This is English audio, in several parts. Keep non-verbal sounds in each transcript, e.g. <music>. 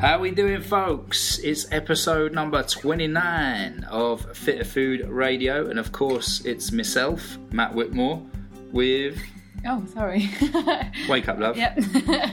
How we doing, folks? It's episode number 29 of Fitter Food Radio, and of course, it's myself, Matt Whitmore, with Oh, sorry. <laughs> Wake Up Love. yep. <laughs>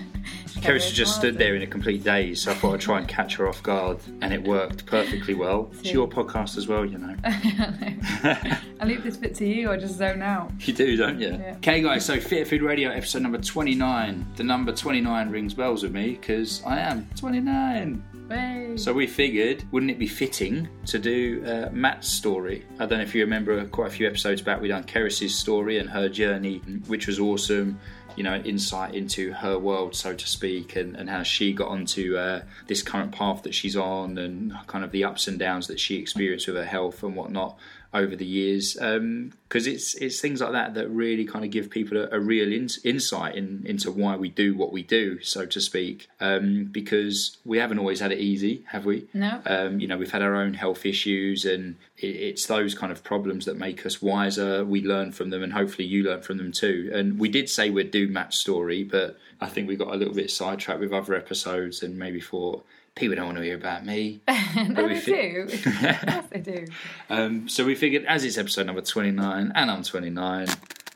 Keris just stood there in a complete daze, so I thought I'd try and catch her off guard, and it worked perfectly well. It's your podcast as well, you know. <laughs> I leave this bit to you or just zone out. You do, don't you? Yeah. Okay, guys, so Fitter Food Radio episode number 29. The number 29 rings bells with me because I am 29. Way. So we figured, wouldn't it be fitting to do uh, Matt's story? I don't know if you remember quite a few episodes back, we done Keris's story and her journey, which was awesome. You know, insight into her world, so to speak, and, and how she got onto uh, this current path that she's on, and kind of the ups and downs that she experienced with her health and whatnot over the years. Because it's it's things like that that really kind of give people a, a real in, insight in, into why we do what we do, so to speak. Um, because we haven't always had it easy, have we? No. Um, you know, we've had our own health issues, and it, it's those kind of problems that make us wiser. We learn from them, and hopefully, you learn from them too. And we did say we'd do Matt's story, but I think we got a little bit sidetracked with other episodes, and maybe thought people don't want to hear about me. <laughs> no, they fi- do. <laughs> yes, they do. Um, so we figured, as it's episode number twenty-nine, and I'm twenty-nine,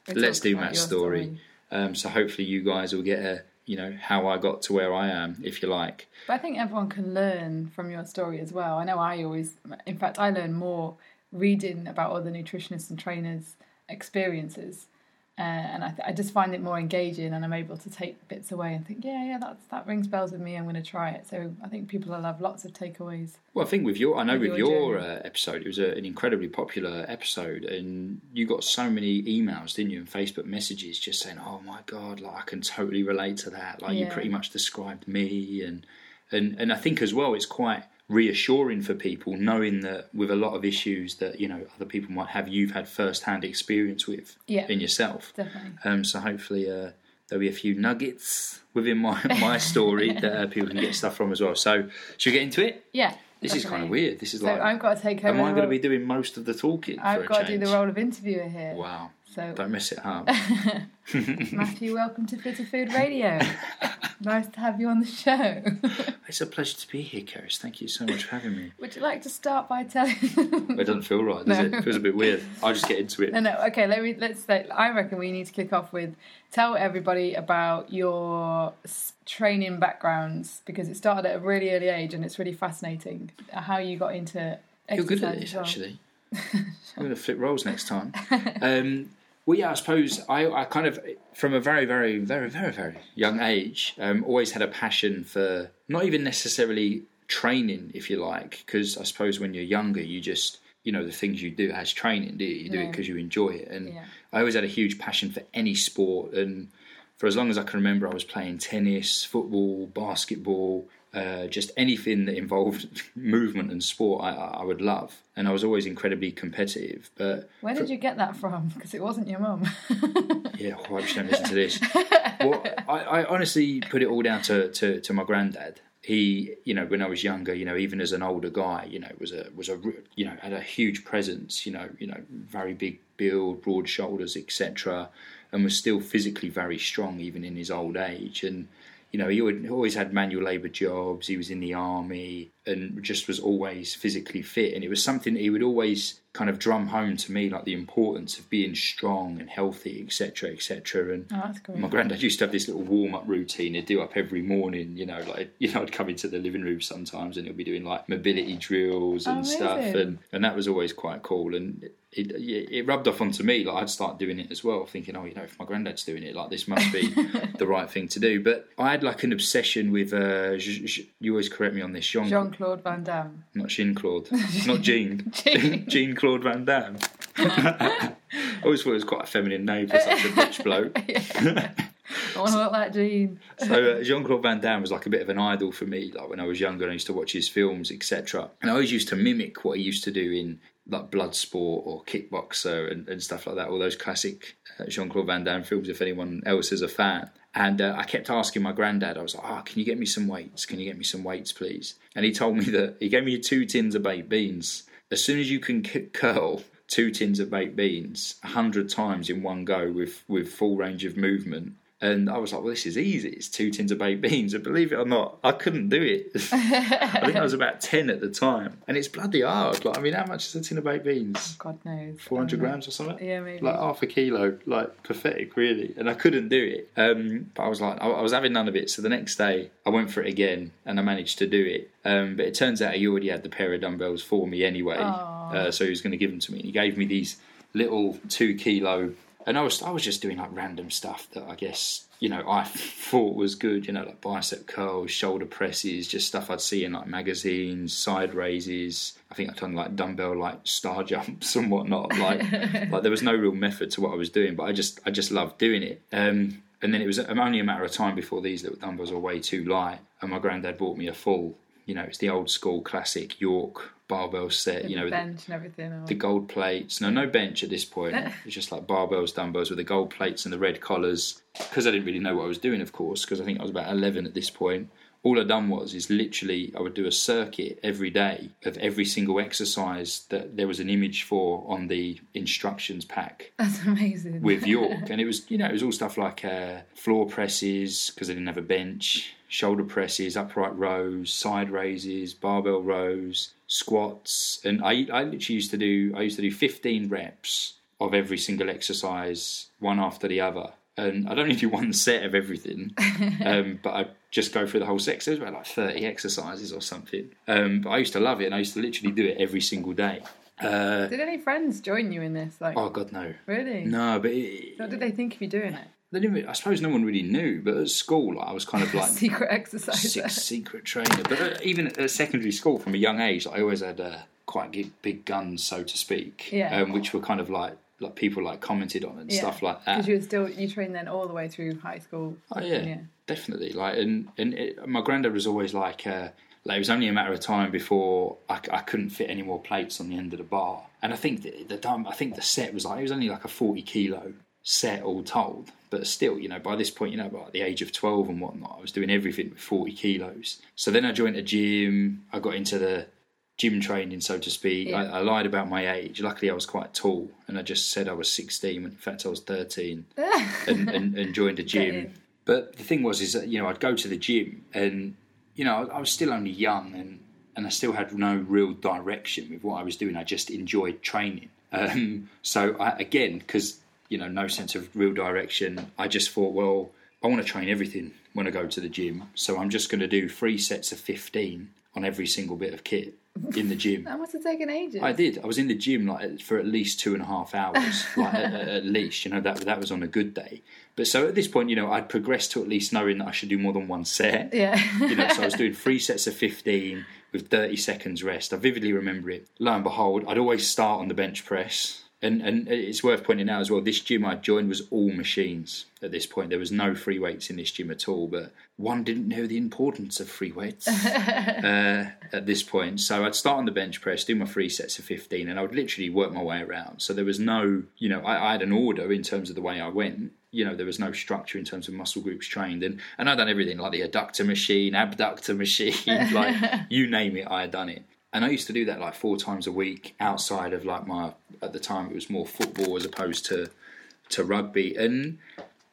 We let's do Matt's your story. Um, so hopefully, you guys will get a, you know, how I got to where I am, if you like. But I think everyone can learn from your story as well. I know I always, in fact, I learn more reading about other nutritionists and trainers' experiences. Uh, and I, th- I just find it more engaging, and I'm able to take bits away and think, yeah, yeah, that's, that rings bells with me. I'm going to try it. So I think people will have lots of takeaways. Well, I think with your, I know With with your your uh, episode, it was a, an incredibly popular episode, and you got so many emails, didn't you, and Facebook messages just saying, "Oh my god, like I can totally relate to that. Like you pretty much described me," and and and I think as well, it's quite reassuring for people knowing that with a lot of issues that you know other people might have, you've had first-hand experience with Yeah. in yourself. Definitely. Um, so hopefully uh, there'll be a few nuggets within my <laughs> my story <laughs> that uh, people can get stuff from as well. So should we get into it? Yeah. This is kind of weird. This is So like, I've got to take over. am I going to be doing most of the talking? I've got to do the role of interviewer here. Wow! So Don't mess it up. <laughs> Matthew, welcome to Fitter Food Radio. Nice to have you on the show. <laughs> it's a pleasure to be here, Keris. Thank you so much for having me. Would you like to start by telling? It doesn't feel right, does <laughs> No. it? It feels a bit weird. I'll just get into it. no, no. Okay, let me. Let's. Say, I reckon we need to kick off with tell everybody about your training backgrounds because it started at a really early age and it's really fascinating how you got into You're good at this, well. actually. <laughs> I'm going to flip roles next time. Um, well, yeah, I suppose I, I kind of, from a very, very, very, very, very young age, um, always had a passion for not even necessarily training, if you like, because I suppose when you're younger, you just, you know, the things you do as training, do you? You do it because you enjoy it. And Yeah. I always had a huge passion for any sport. And for as long as I can remember, I was playing tennis, football, basketball, uh, just anything that involved <laughs> movement and sport, I, I would love. And I was always incredibly competitive. But Where did you get that from? <laughs> Because it wasn't your mum. <laughs> yeah, I hope she don't listen to this. well, I, I honestly put it all down to, to, to my granddad. He, you know, when I was younger, you know, even as an older guy, you know, was a was a you know had a huge presence, you know, you know, very big build, broad shoulders, etc., and was still physically very strong even in his old age. And you know, he always had manual labour jobs. He was in the army and just was always physically fit. And it was something that he would always kind of drum home to me, like the importance of being strong and healthy, etc., etc. And Oh, my granddad used to have this little warm up routine he'd do up every morning, you know, like <laughs> you know, I'd come into the living room sometimes and he'd be doing like mobility drills and stuff and, and that was always quite cool and it, it, it rubbed off onto me, like I'd start doing it as well, thinking, Oh, you know, if my granddad's doing it, like this must be <laughs> the right thing to do. But I had like an obsession with uh you always correct me on this, Jean Claude Van Damme. not Jean Claude. <laughs> not Jean. <laughs> Jean. <laughs> Jean Claude Van Damme. I always thought it was quite a feminine name for such a rich bloke. I want to look like Jean. So uh, Jean Claude Van Damme was like a bit of an idol for me. Like when I was younger, and I used to watch his films, etc. And I always used to mimic what he used to do in like Bloodsport or Kickboxer and, and stuff like that. All those classic uh, Jean Claude Van Damme films. If anyone else is a fan. And uh, I kept asking my granddad, I was like, oh, can you get me some weights? Can you get me some weights, please? And he told me that he gave me two tins of baked beans. As soon as you can curl two tins of baked beans a hundred times in one go with, with full range of movement, And I was like, well, this is easy. It's two tins of baked beans. And believe it or not, I couldn't do it. <laughs> I think I was about 10 at the time. And it's bloody hard. Like, I mean, how much is a tin of baked beans? God knows. 400 I grams or something? Yeah, maybe. Like half a kilo. Like, pathetic, really. And I couldn't do it. Um, but I was like, I, I was having none of it. So the next day, I went for it again and I managed to do it. Um, but it turns out he already had the pair of dumbbells for me anyway. Uh, so he was going to give them to me. And he gave me these little two kilo. And I was I was just doing like random stuff that I guess you know I thought was good. You know, like bicep curls, shoulder presses, just stuff I'd see in like magazines, side raises. I think I'd done like dumbbell like star <laughs> jumps and whatnot. Like <laughs> like there was no real method to what I was doing, but I just I just loved doing it. Um, and then it was only a matter of time before these little dumbbells were way too light, and my granddad bought me a full. You know, it's the old school classic York barbell set. You know, the and everything. Or... the gold plates. No, no bench at this point. <laughs> It's just like barbells, dumbbells with the gold plates and the red collars. Because I didn't really know what I was doing, of course, because I think I was about 11 at this point. All I done was is literally I would do a circuit every day of every single exercise that there was an image for on the instructions pack <laughs> That's amazing. with York, <laughs> and it was you know it was all stuff like uh, floor presses because I didn't have a bench, shoulder presses, upright rows, side raises, barbell rows, squats, and I I literally used to do I used to do 15 reps of every single exercise, one after the other. And I'd only do one set of everything, <laughs> um, but I'd just go through the whole set. So it was about like 30 exercises or something. Um, but I used to love it, and I used to literally do it every single day. Uh, Did any friends join you in this? Like, oh, God, no. really? No, but it, What did they think of you doing it? They didn't. really- I suppose no one really knew, but at school, I was kind of <laughs> like Secret exercise. six secret trainer. But uh, even at secondary school, from a young age, like, I always had uh, quite big, big guns, so to speak, Yeah. um, which were kind of like like people like commented on and Yeah. stuff like that. Because you were still you trained then all the way through high school. Oh yeah, definitely. Like, and and it, my granddad was always like, uh, like it was only a matter of time before I, I couldn't fit any more plates on the end of the bar. And I think the, the I think the set was like it was only like a forty kilo set all told. But still, you know, by this point, you know, by the age of twelve and whatnot, I was doing everything with forty kilos. So then I joined a gym. I got into the gym training, so to speak. Yeah. I, I lied about my age. Luckily, I was quite tall, and I just said I was sixteen when in fact I was thirteen <laughs> and, and, and joined a gym. But the thing was, is that you know I'd go to the gym, and you know I was still only young, and and I still had no real direction with what I was doing. I just enjoyed training. <laughs> Um, so I, again, because you know no sense of real direction, I just thought, well, I want to train everything when I go to the gym. So I'm just going to do three sets of fifteen on every single bit of kit in the gym. <laughs> That must have taken ages. I did. I was in the gym like for at least two and a half hours, like <laughs> at, at- at least. You know that that was on a good day. But so at this point, you know, I'd progressed to at least knowing that I should do more than one set. Yeah. You know, so I was doing <laughs> three sets of fifteen with thirty seconds rest. I vividly remember it. Lo and behold, I'd always start on the bench press. And and it's worth pointing out as well. This gym I joined was all machines. At this point, there was no free weights in this gym at all. But one didn't know the importance of free weights <laughs> uh, at this point. So I'd start on the bench press, do my three sets of 15, and I would literally work my way around. So there was no, you know, I, I had an order in terms of the way I went. You know, there was no structure in terms of muscle groups trained. And, and I'd done everything like the adductor machine, abductor machine, <laughs> like you name it, I had done it. And I used to do that like four times a week outside of like my, at the time it was more football as opposed to, to rugby. And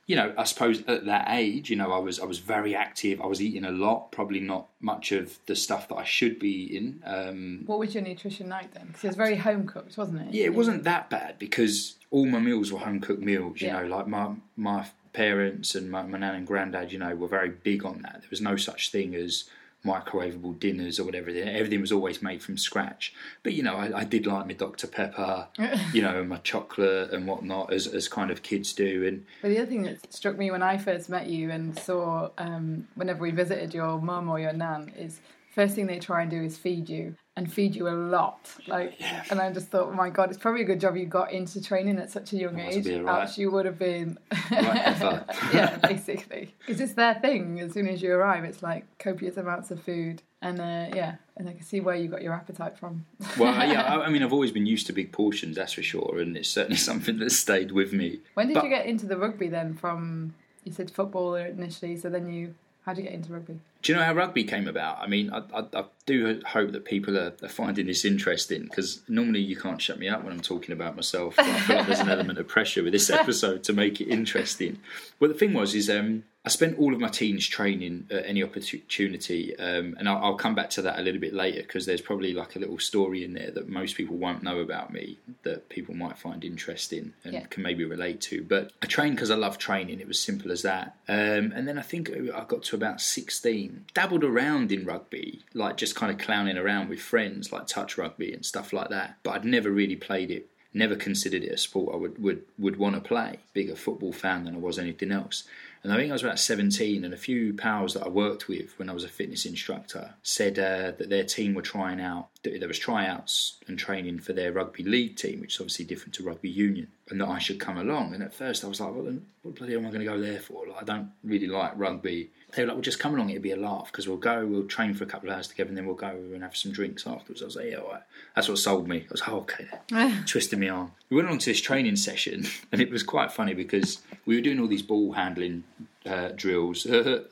you know, I suppose at that age, you know, I was I was very active. I was eating a lot, probably not much of the stuff that I should be eating. Um, What was your nutrition like then? Because it was very home cooked, wasn't it? yeah, it wasn't that bad because all my meals were home cooked meals. You Yeah. know, like my my parents and my, my nan and granddad, you know, were very big on that. There was no such thing as microwavable dinners or whatever. Everything was always made from scratch. But you know, I, I did like my Dr Pepper, <laughs> you know, and my chocolate and whatnot, as as kind of kids do. And But the other thing that struck me when I first met you and saw um, whenever we visited your mum or your nan is first thing they try and do is feed you and feed you a lot. Like, yeah. and I just thought, oh my god, it's probably a good job you got into training at such a young age. Else you would have been, <laughs> Right <laughs> yeah, basically, because it's their thing. As soon as you arrive, it's like copious amounts of food, and uh, yeah, and I can see where you got your appetite from. <laughs> Well, yeah, I, I mean, I've always been used to big portions, that's for sure, and it's certainly something that's stayed with me. When did But- you get into the rugby then? From you said football initially, so then you how did you get into rugby? Do you know how rugby came about? I mean, I, I, I do hope that people are, are finding this interesting because normally you can't shut me up when I'm talking about myself. But I feel like there's an <laughs> element of pressure with this episode to make it interesting. Well, the thing was, is um, I spent all of my teens training at any opportunity, um, and I'll, I'll, come back to that a little bit later because there's probably like a little story in there that most people won't know about me that people might find interesting and yeah. can maybe relate to. But I trained because I love training; it was simple as that. Um, and then I think I got to about 16, dabbled around in rugby, like just kind of clowning around with friends, like touch rugby and stuff like that. But I'd never really played it never considered it a sport I would, would, would want to play. Bigger football fan than I was anything else. And I think I was about 17, and a few pals that I worked with when I was a fitness instructor said uh, that their team were trying out, there was tryouts and training for their rugby league team, which is obviously different to rugby union, and that I should come along. And at first I was like, well, then what bloody hell am I going to go there for? Like, I don't really like rugby. They were like, well, just come along, it'll be a laugh, because we'll go, we'll train for a couple of hours together, and then we'll go and have some drinks afterwards. I was like, yeah, all right. That's what sold me. I was like, oh, okay, <laughs> twisting me arm. We went on to this training session, <laughs> and it was quite funny because we were doing all these ball handling uh, drills. <laughs> I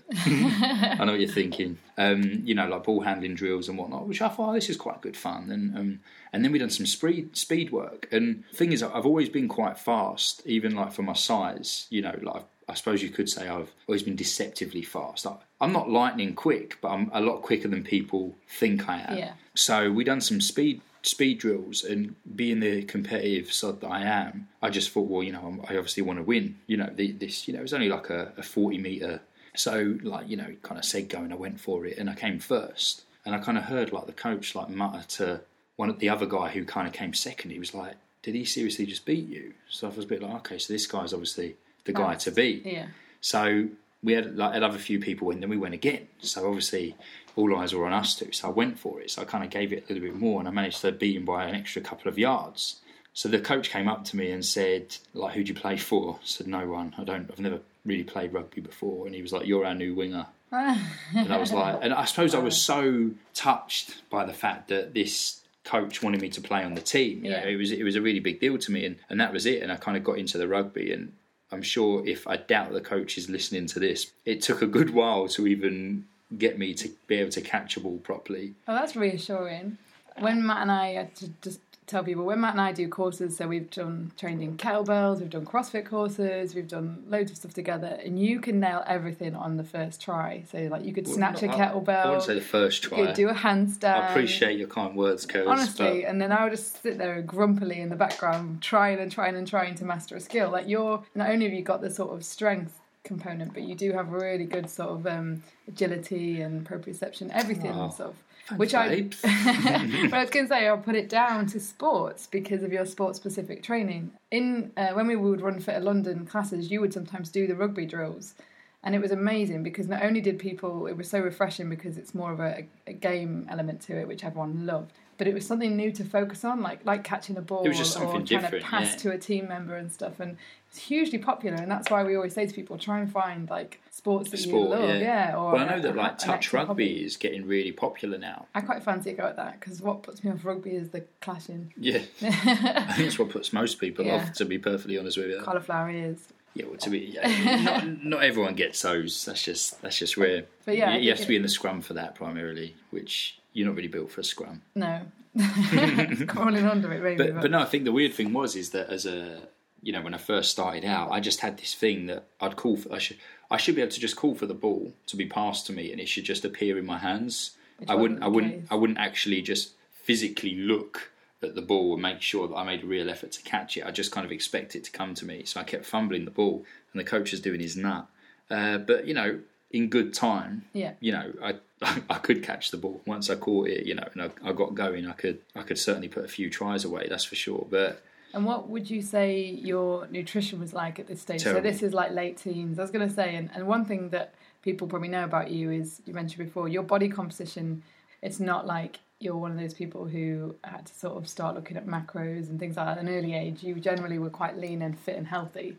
know what you're thinking. Um, you know, like ball handling drills and whatnot, which I thought oh, this is quite good fun. And um, and then we done some speed speed work. And the thing is, I've always been quite fast, even like for my size. You know, like I suppose you could say I've always been deceptively fast. I'm not lightning quick, but I'm a lot quicker than people think I am. Yeah. So we done some speed speed drills and being the competitive side that I am, I just thought, well, you know, I obviously want to win. You know, the, this, you know, it was only like a, a 40 meter. So, like, you know, kind of said go and I went for it and I came first. And I kind of heard like the coach like mutter to one of the other guy who kind of came second. He was like, did he seriously just beat you? So I was a bit like, okay, so this guy's obviously the guy to beat. Yeah. So we had like another few people in, then we went again. So obviously all eyes were on us too. So I went for it. So I kind of gave it a little bit more, and I managed to beat him by an extra couple of yards. So the coach came up to me and said, "Like, who'd you play for?" I said, "No one. I don't. I've never really played rugby before." And he was like, "You're our new winger." and I was <laughs> like, and I suppose I was so touched by the fact that this coach wanted me to play on the team. You know, it was it was a really big deal to me, and, and that was it. And I kind of got into the rugby, and I'm sure if I doubt the coach is listening to this, it took a good while to even get me to be able to catch a ball properly. Oh, that's reassuring. When Matt and I, had to just tell people, when Matt and I do courses, so we've done trained in kettlebells, we've done CrossFit courses, we've done loads of stuff together, and you can nail everything on the first try. So, like, you could snatch well, a kettlebell. I wouldn't say the first try. You could do a handstand. I appreciate your kind words, Kels. Honestly, but... and then I would just sit there grumpily in the background, trying and trying and trying to master a skill. Like, you're, not only have you got the sort of strength component, but you do have really good sort of um, agility and proprioception, everything oh, sort of. Thanks, which I, <laughs> <laughs> but I was going to say, I'll put it down to sports because of your sports specific training. In uh, when we would run Fitter London classes, you would sometimes do the rugby drills, and it was amazing because not only did people, it was so refreshing because it's more of a, a game element to it, which everyone loved but it was something new to focus on, like like catching a ball or trying to pass yeah. to a team member and stuff. And it's hugely popular, and that's why we always say to people, try and find like sports that Sport, you love, yeah. yeah or well, I know that like touch rugby hobby. is getting really popular now. I quite fancy a go at that because what puts me off rugby is the clashing. Yeah, <laughs> I think it's what puts most people yeah. off. To be perfectly honest with you, cauliflower ears. Yeah, well, to be yeah, not, not, everyone gets those. That's just that's just rare. But yeah, you, you have to be in the scrum for that primarily, which you're not really built for a scrum. No, <laughs> crawling under it, maybe. But, but no, I think the weird thing was is that as a you know when I first started out, I just had this thing that I'd call for. I should I should be able to just call for the ball to be passed to me, and it should just appear in my hands. Which I wouldn't. I wouldn't. Case. I wouldn't actually just physically look at the ball and make sure that I made a real effort to catch it. I just kind of expect it to come to me. So I kept fumbling the ball, and the coach was doing his nut. Uh, but you know, in good time, yeah. you know, I <laughs> I could catch the ball once I caught it, you know, and I, I, got going. I could I could certainly put a few tries away, that's for sure. But and what would you say your nutrition was like at this stage? Terrible. So this is like late teens. I was going to say, and, and one thing that people probably know about you is you mentioned before your body composition. It's not like you're one of those people who had to sort of start looking at macros and things like that at an early age. You generally were quite lean and fit and healthy.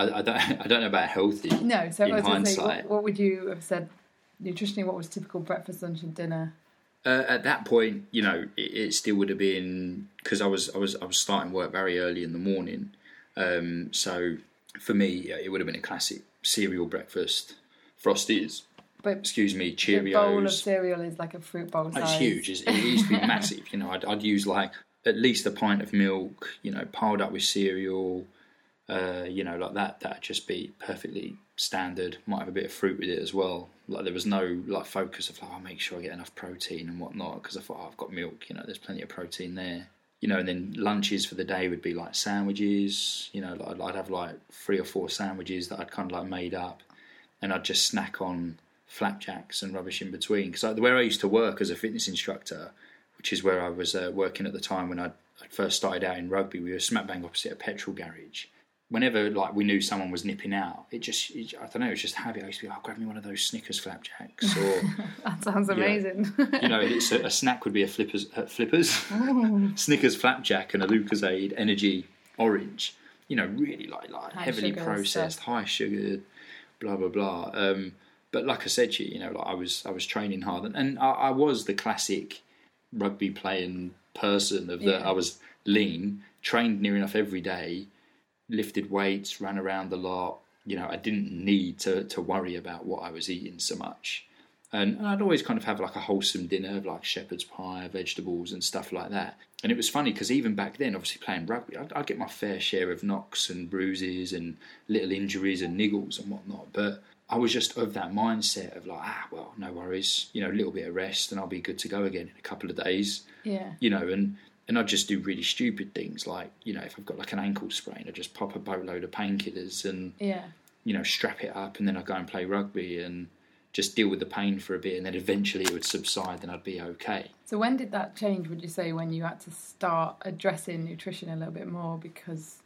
I, I don't. <laughs> I don't know about healthy. No. So in I was hindsight, say, what, what would you have said nutritionally, what was typical breakfast, lunch, and dinner? Uh, at that point, you know, it, it still would have been because I was I was I was starting work very early in the morning. Um, so for me, yeah, it would have been a classic cereal breakfast, frosties, But excuse me, the bowl of cereal is like a fruit bowl size. It's huge. It's, it used to be massive. You know, I'd, I'd use like at least a pint of milk. You know, piled up with cereal. Uh, you know, like that. That'd just be perfectly standard. Might have a bit of fruit with it as well. Like there was no like focus of like, I'll make sure I get enough protein and whatnot because I thought oh, I've got milk. You know, there's plenty of protein there. You know, and then lunches for the day would be like sandwiches. You know, like, I'd, I'd have like three or four sandwiches that I'd kind of like made up, and I'd just snack on flapjacks and rubbish in between. Because like, where I used to work as a fitness instructor, which is where I was uh, working at the time when I first started out in rugby, we were smack bang opposite a petrol garage. Whenever like we knew someone was nipping out, it just it, I don't know, it's was just habit. I used to be, oh, grab me one of those Snickers flapjacks, <laughs> or That sounds amazing. you know, <laughs> it's a, a snack would be a flippers, uh, flippers, <laughs> Snickers flapjack and a Lucozade Energy Orange. You know, really like like High heavily processed, stuff. high sugared, blah blah blah. Um, but like I said to you, you know, like I was I was training hard, and, and I, I was the classic rugby playing person of that Yeah. I was lean, trained near enough every day, lifted weights, ran around a lot. You know, I didn't need to to worry about what I was eating so much. And, and I'd always kind of have like a wholesome dinner of like shepherd's pie, vegetables, and stuff like that. And it was funny because even back then, obviously playing rugby, I'd, I'd get my fair share of knocks and bruises and little injuries and niggles and whatnot. But I was just of that mindset of like, ah, well, no worries, you know, a little bit of rest and I'll be good to go again in a couple of days yeah. you know, and and I'd just do really stupid things like, you know, if I've got like an ankle sprain, I'd just pop a boatload of painkillers and, Yeah. you know, strap it up and then I'd go and play rugby and just deal with the pain for a bit and then eventually it would subside and I'd be okay. So when did that change? Would you say when you had to start addressing nutrition a little bit more because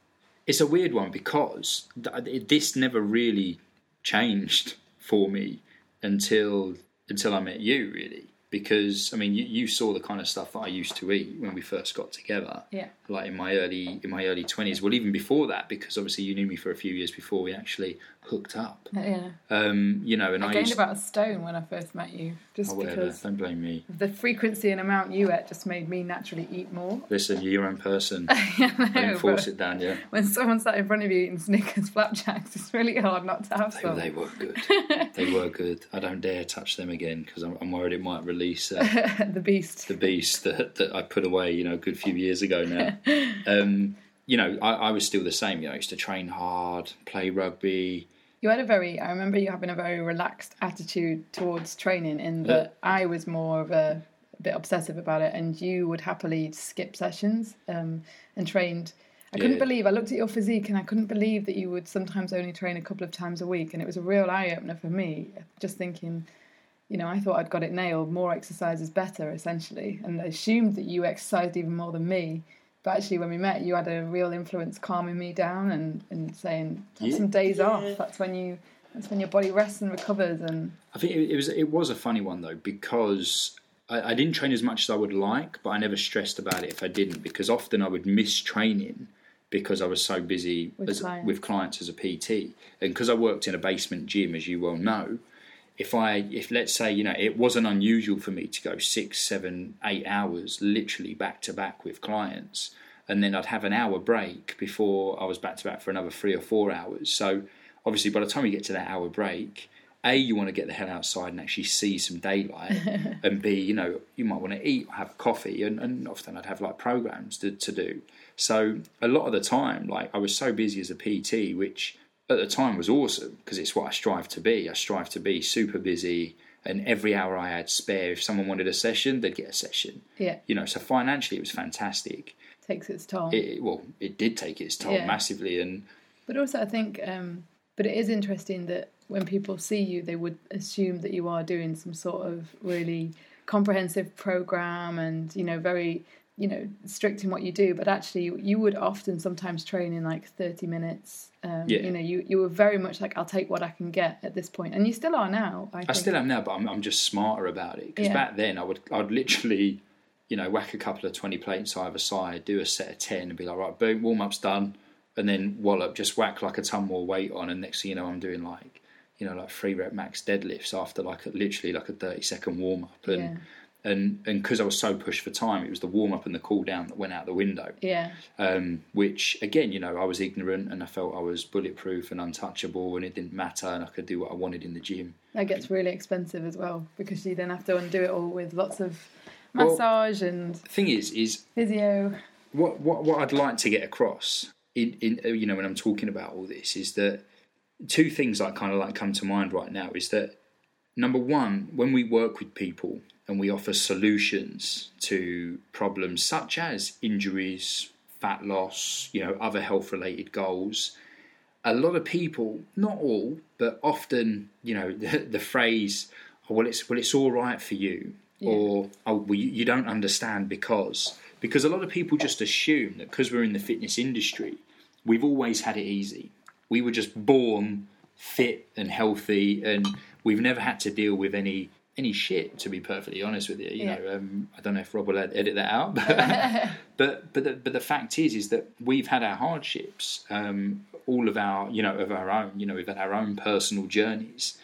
It's a weird one because th- uh, this never really changed for me until until I met you really because I mean you, you saw the kind of stuff that I used to eat when we first got together yeah like in my early in my early twenties. Well, even before that, because obviously you knew me for a few years before we actually hooked up. yeah Um, you know, and I, I gained used about a stone when I first met you just oh, whatever. because Don't blame me. the frequency and amount you ate just made me naturally eat more. Listen, you're your own person. <laughs> I I didn't force it down you. when someone sat in front of you eating Snickers <laughs> flapjacks, it's really hard not to have They, some. they were good. <laughs> they were good. I don't dare touch them again because I'm, I'm worried it might release uh, the beast. the beast that, that I put away, you know, a good few years ago now. Um, you know, I, I was still the same. You know, I used to train hard, play rugby. You had a very, I remember you having a very relaxed attitude towards training, in that I was more of a, a bit obsessive about it, and you would happily skip sessions um, and trained. I couldn't Yeah. believe, I looked at your physique and I couldn't believe that you would sometimes only train a couple of times a week, and it was a real eye opener for me, just thinking, you know, I thought I'd got it nailed. More exercise is better, essentially, and I assumed that you exercised even more than me. But actually, when we met, you had a real influence calming me down and, and saying, have Yeah. some days off. That's when you, that's when your body rests and recovers. And I think it, it was it was a funny one though because I, I didn't train as much as I would like, but I never stressed about it if I didn't because often I would miss training because I was so busy With as, clients. with clients as a PT, and because I worked in a basement gym, as you well know. If I, if let's say, you know, it wasn't unusual for me to go six, seven, eight hours, literally back to back with clients, and then I'd have an hour break before I was back to back for another three or four hours. So obviously, by the time you get to that hour break, a you want to get the hell outside and actually see some daylight, <laughs> and b you know you might want to eat, or have coffee, and, and often I'd have like programs to, to do. So a lot of the time, like I was so busy as a PT, which at the time was awesome because it's what I strive to be. I strive to be super busy, and every hour I had spare, if someone wanted a session, they'd get a session. yeah, You know, so financially it was fantastic. takes its toll. It, well, it did take its toll Yeah. massively, and But also, I think, um, but it is interesting that when people see you, they would assume that you are doing some sort of really comprehensive program and, you know, very, you know, strict in what you do. But actually, you would often sometimes train in like 30 minutes. Um, Yeah. You know, you, you were very much like, I'll take what I can get at this. And you still are now. I, I still am now, but I'm, I'm just smarter about it. Because Yeah. back then, I would I'd literally, you know, whack a couple of twenty plates either side, do a set of ten, and be like, right, boom, warm up's done, and then wallop, just whack like a ton more weight on, and next thing you know, I'm doing like, you know, like three rep max deadlifts after like a, literally like a thirty second warm up, and Yeah. And and because I was so pushed for time, it was the warm up and the cool down that went out the window. Yeah. Um, which again, you know, I was ignorant and I felt I was bulletproof and untouchable, and it didn't matter, and I could do what I wanted in the gym. That gets really expensive as well because you then have to undo it all with lots of Well- massage and The thing is, is physio. what what what I'd like to get across in, in uh, you know when I'm talking about all this is that two things that kind of like come to mind right now is that number one, when we work with people and we offer solutions to problems such as injuries, fat loss, you know, other health related goals, a lot of people, not all, but often, you know, <laughs> the, the phrase, oh, well, it's well, it's all right for you, or oh, well, you, you don't understand because because a lot of people just assume that because we're in the fitness industry, we've always had it easy. We were just born fit and healthy, and we've never had to deal with any any shit. To be perfectly honest with you, you Yeah. know, um, I don't know if Rob will edit that out, <laughs> but <laughs> but but the, but the fact is is that we've had our hardships, um, all of our you know of our own. You know, we've had our own personal journeys,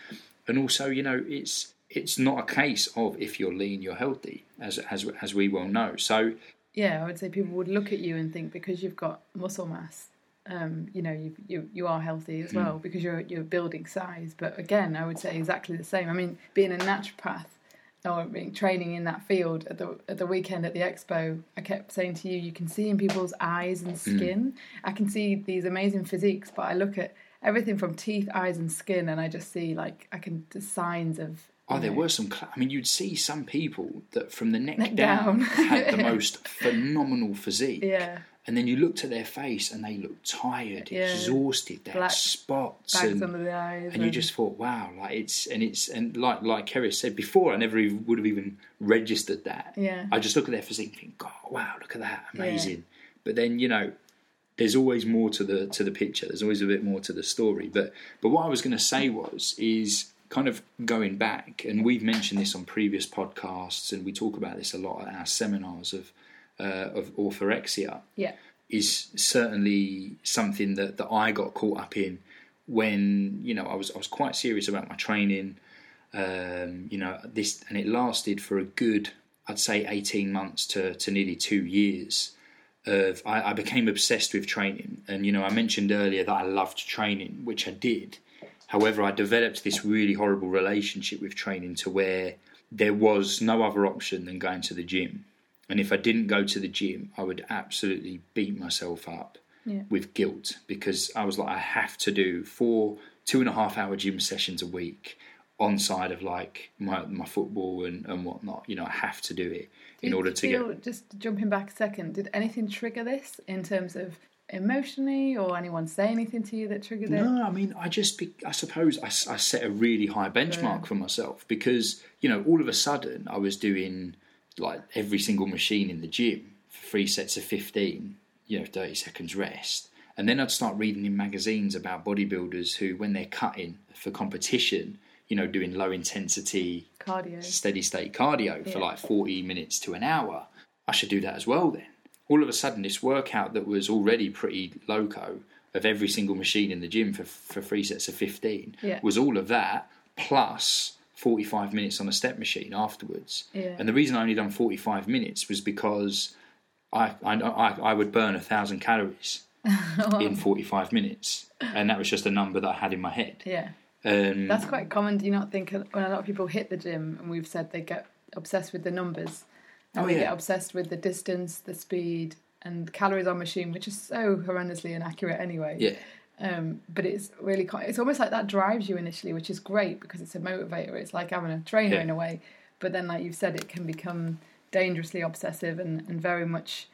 and also you know it's it's not a case of if you're lean you're healthy, as as as we well know. So Yeah, I would say people would look at you and think because you've got muscle mass, um, you know, you, you you are healthy as well because you're you're building size. But again, I would say exactly the same. I mean, being a naturopath or being training in that field at the at the weekend at the expo, I kept saying to you, you can see in people's eyes and skin. I can see these amazing physiques, but I look at everything from teeth, eyes, and skin, and I just see like I can the signs of. Oh, there were some. Cl- I mean, you'd see some people that from the neck, Neck down, down. had the <laughs> most phenomenal physique, Yeah, and then you looked at their face and they looked tired, Yeah. exhausted. They had Black spots, bags and, under the eyes, and you just thought, wow, like it's and it's and like like Kerry said before, I never even, would have even registered that. Yeah. I just look at their physique and think, God, wow, look at that, amazing. But then you know, there's always more to the to the picture. There's always a bit more to the story. But but what I was going to say was is kind of going back, and we've mentioned this on previous podcasts, and we talk about this a lot at our seminars of uh, of orthorexia yeah. is certainly something that, that I got caught up in when you know I was I was quite serious about my training. Um, you know this, and it lasted for a good, I'd say, eighteen months to to nearly two years. Of I, I became obsessed with training, and you know I mentioned earlier that I loved training, which I did. However, I developed this really horrible relationship with training to where there was no other option than going to the gym. And if I didn't go to the gym, I would absolutely beat myself up Yeah. with guilt because I was like, I have to do four two and a half hour gym sessions a week on side of like my, my football and, and whatnot. You know, I have to do it in order to get. Just jumping back a second, did anything trigger this in terms of emotionally, or anyone say anything to you that triggered it? No, I mean, I just, be, I suppose I set a really high benchmark for myself because, you know, all of a sudden I was doing like every single machine in the gym for three sets of 15, you know, 30 seconds rest. And then I'd start reading in magazines about bodybuilders who, when they're cutting for competition, you know, doing low intensity, Cardio. steady state cardio for like 40 minutes to an hour. I should do that as well then. All of a sudden, this workout that was already pretty loco of every single machine in the gym for, for three sets of 15 Yeah. was all of that plus 45 minutes on a step machine afterwards. Yeah. And the reason I only done 45 minutes was because I, I, I, I would burn a thousand calories <laughs> in 45 minutes. And that was just a number that I had in my head. Yeah. Um, That's quite common. Do you not think when a lot of people hit the gym, and we've said they get obsessed with the numbers, and Oh, yeah. get obsessed with the distance, the speed, and calories on machine, which is so horrendously inaccurate anyway. yeah. Um, but it's really it's almost like that drives you initially, which is great because it's a motivator. It's like having a trainer Yeah. in a way. But then, like you've said, it can become dangerously obsessive and, and very much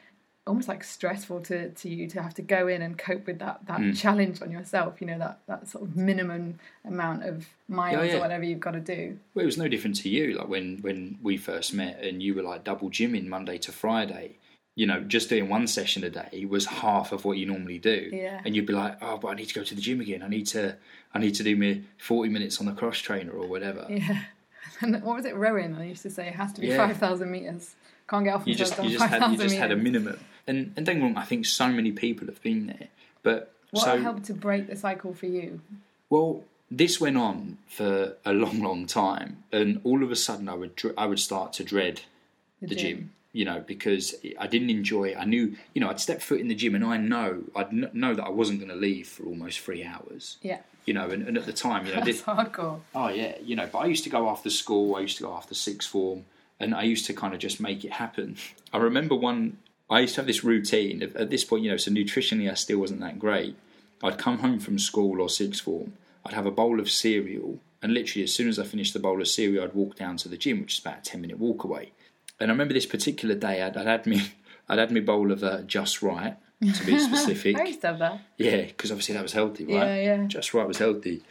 almost like stressful to, to you to have to go in and cope with that, that Mm. challenge on yourself, you know, that, that sort of minimum amount of miles Oh, yeah. or whatever you've got to do. Well, it was no different to you. Like when when we first met, and you were like double gymming Monday to Friday. You know, just doing one session a day was half of what you normally do. Yeah. And you'd be like, "Oh, but I need to go to the gym again. I need to, I need to do me forty minutes on the cross trainer or whatever." Yeah. <laughs> And what was it, rowing? I used to say it has to be Yeah. 5,000 metres. Can't get off You just you just had you just had a minimum. And and don't get me wrong, I think so many people have been there. But What so helped to break the cycle for you? Well, this went on for a long, long time, and all of a sudden, I would I would start to dread the, gym. You know, because I didn't enjoy. It. I knew, you know, I'd step foot in the gym, and I know, I'd kn- know that I wasn't going to leave for almost three hours. Yeah. You know, and, and at the time, you know, That's this, hardcore. Oh yeah, you know, but I used to go after school. I used to go after sixth form, and I used to kind of just make it happen. <laughs> I remember one. I used to have this routine. At at this point, you know, so nutritionally, I still wasn't that great. I'd come home from school or sixth form. I'd have a bowl of cereal, and literally, as soon as I finished the bowl of cereal, I'd walk down to the gym, which is about a ten minute walk away. And I remember this particular day, I'd, I'd had me, <laughs> I'd had me bowl of uh, just right, to be <laughs> specific. I used to have that. Yeah, because obviously that was healthy, right? Yeah, yeah. Just right was healthy.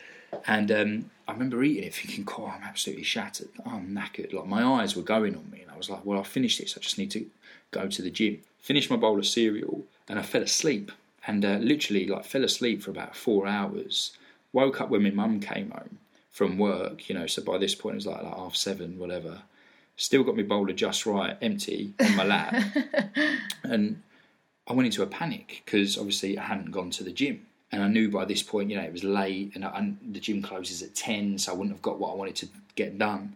And um, I remember eating it thinking, "God, I'm absolutely shattered. I'm knackered. Like my eyes were going on me. And I was like, well, I've finished this. I just need to go to the gym. Finished my bowl of cereal and I fell asleep. And uh, literally, like, fell asleep for about four hours. Woke up when my mum came home from work, you know, so by this point it was like, like half seven, whatever. Still got my bowl of just right empty on my lap. <laughs> and I went into a panic because obviously I hadn't gone to the gym. And I knew by this point, you know, it was late and, I, and the gym closes at 10, so I wouldn't have got what I wanted to get done.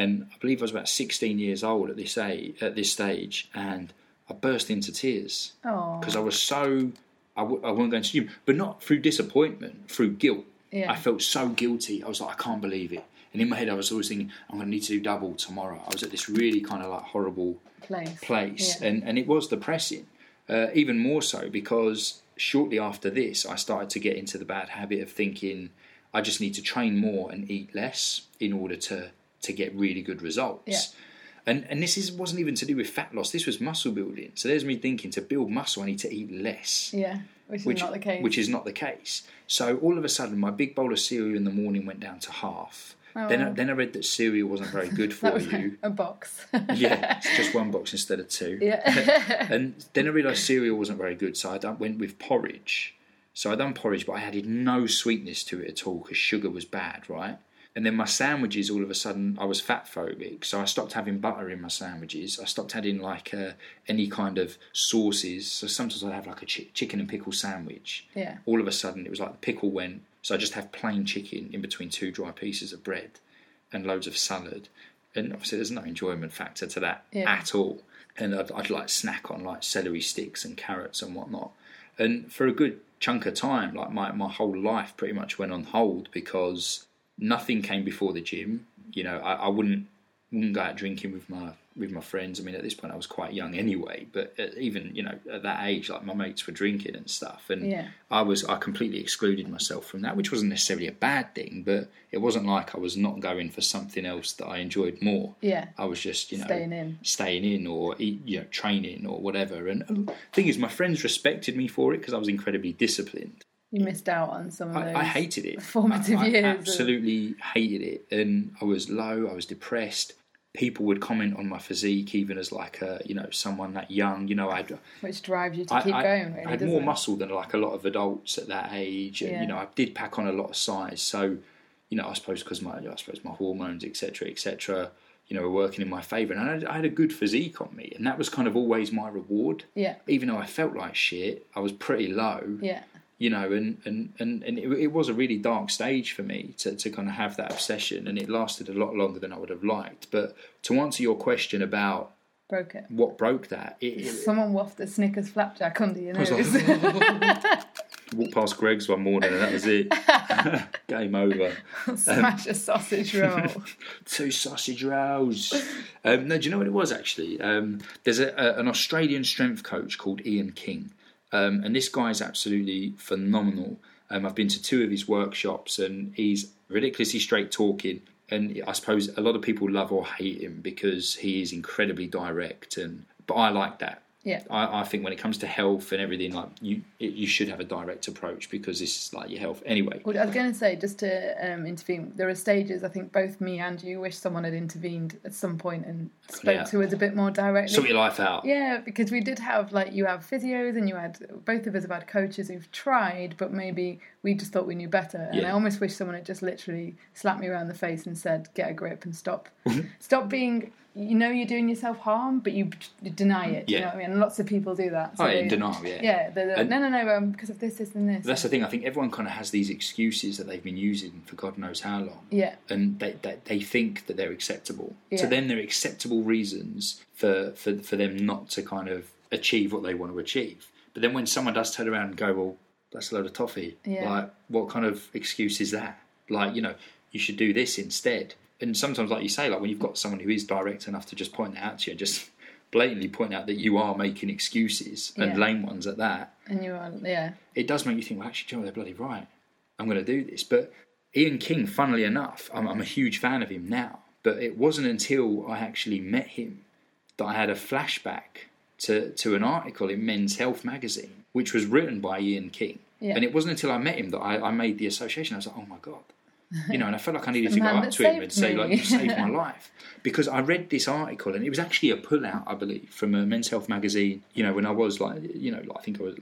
And I believe I was about 16 years old at this age, at this stage, and I burst into tears Oh. because I was so I w- I wasn't going to gym, but not through disappointment, through guilt. Yeah. I felt so guilty. I was like, I can't believe it. And in my head, I was always thinking, I'm going to need to do double tomorrow. I was at this really kind of like horrible Place. place, Yeah. and and it was depressing. Uh, even more so because shortly after this, I started to get into the bad habit of thinking I just need to train more and eat less in order to to get really good results. Yeah. And and this is wasn't even to do with fat loss. This was muscle building. So there's me thinking to build muscle, I need to eat less Yeah. Which is which, not the case. which is not the case. So all of a sudden, my big bowl of cereal in the morning went down to half. Oh, then, I, Oh. then I read that cereal wasn't very good <laughs> for you. a box. <laughs> yeah, it's just <laughs> one box instead of two. yeah. And then I realised cereal wasn't very good, so I went with porridge. So I done porridge, but I added no sweetness to it at all because sugar was bad, right? And then my sandwiches, all of a sudden, I was fat phobic, so I stopped having butter in my sandwiches. I stopped adding like uh, any kind of sauces. So sometimes I'd have like a chi- chicken and pickle sandwich. yeah. All of a sudden, it was like the pickle went. So I just have plain chicken in between two dry pieces of bread and loads of salad. And obviously, there's no enjoyment factor to that Yeah. at all. And I'd, I'd like snack on like celery sticks and carrots and whatnot. And for a good chunk of time, like my, my whole life pretty much went on hold because nothing came before the gym. You know, I, I wouldn't wouldn't go out drinking with my with my friends. I mean, at this point, I was quite young anyway. But even you know at that age, like my mates were drinking and stuff, and Yeah. I was I completely excluded myself from that, which wasn't necessarily a bad thing. But it wasn't like I was not going for something else that I enjoyed more. Yeah. I was just you know Staying in. staying in or you know training or whatever. And the thing is, my friends respected me for it because I was incredibly disciplined. You missed out on some of those. I, I hated it. formative I, I years of- absolutely hated it, and I was low. I was depressed. People would comment on my physique, even as like a you know someone that young. You know, I'd which drives you to I, keep I- going. Really, I had more it? muscle than like a lot of adults at that age, and Yeah. you know I did pack on a lot of size. So, you know, I suppose because my I suppose my hormones, etc., etc., you know, were working in my favour, and I had, I had a good physique on me, and that was kind of always my reward. Yeah. Even though I felt like shit, I was pretty low Yeah. You know, and and and, and it, it was a really dark stage for me to, to kind of have that obsession, and it lasted a lot longer than I would have liked. But to answer your question about Broke it. what broke that, it, it, Someone wafted a Snickers flapjack under your nose. like- <laughs> walked past Greggs one morning, and that was it. <laughs> Game over. <laughs> Smash a sausage roll. Two sausage rolls. Um, no, do you know what it was actually? Um, there's a, a, an Australian strength coach called Ian King, um, and this guy is absolutely phenomenal. Um, I've been to two of his workshops, and he's ridiculously straight talking. And I suppose a lot of people love or hate him because he is incredibly direct, and but I like that. Yeah. I, I think when it comes to health and everything, like you, it, you should have a direct approach because this is like your health. Anyway, Well, I was going to say, just to um, intervene, there are stages. I think both me and you wish someone had intervened at some point and spoke Yeah. to us a bit more directly. sort your life out. Yeah, because we did have like you have physios and you had both of us have had coaches who've tried, but maybe we just thought we knew better. And I almost wish someone had just literally slapped me around the face and said, "Get a grip and stop, <laughs> stop being you know you're doing yourself harm, but you deny it. do You know what I mean? And lots of people do that. Oh, they- denial, yeah. Yeah, they're, they're, no, no, no, um, because of this, this, and this. That's the thing. I think everyone kind of has these excuses that they've been using for God knows how long. yeah, and they, they, they think that they're acceptable. To Yeah. them, they're acceptable reasons for, for, for them not to kind of achieve what they want to achieve. But then when someone does turn around and go, well, that's a load of toffee. Yeah. Like, what kind of excuse is that? Like, you know, you should do this instead. And sometimes, like you say, like when you've got someone who is direct enough to just point it out to you and just blatantly point out that you are making excuses and Yeah. lame ones at that, and you are, yeah, it does make you think, well, actually, Joe, they're bloody right. I'm going to do this. But Ian King, funnily enough, I'm, I'm a huge fan of him now. But it wasn't until I actually met him that I had a flashback to, to an article in Men's Health magazine, which was written by Ian King. Yeah. And it wasn't until I met him that I, I made the association. I was like, oh my God. You know, and I felt like I needed to <laughs> go up to him and say, me. like, you saved my <laughs> life. Because I read this article, and it was actually a pullout, I believe, from a Men's Health magazine. You know, when I was like, you know, I think I was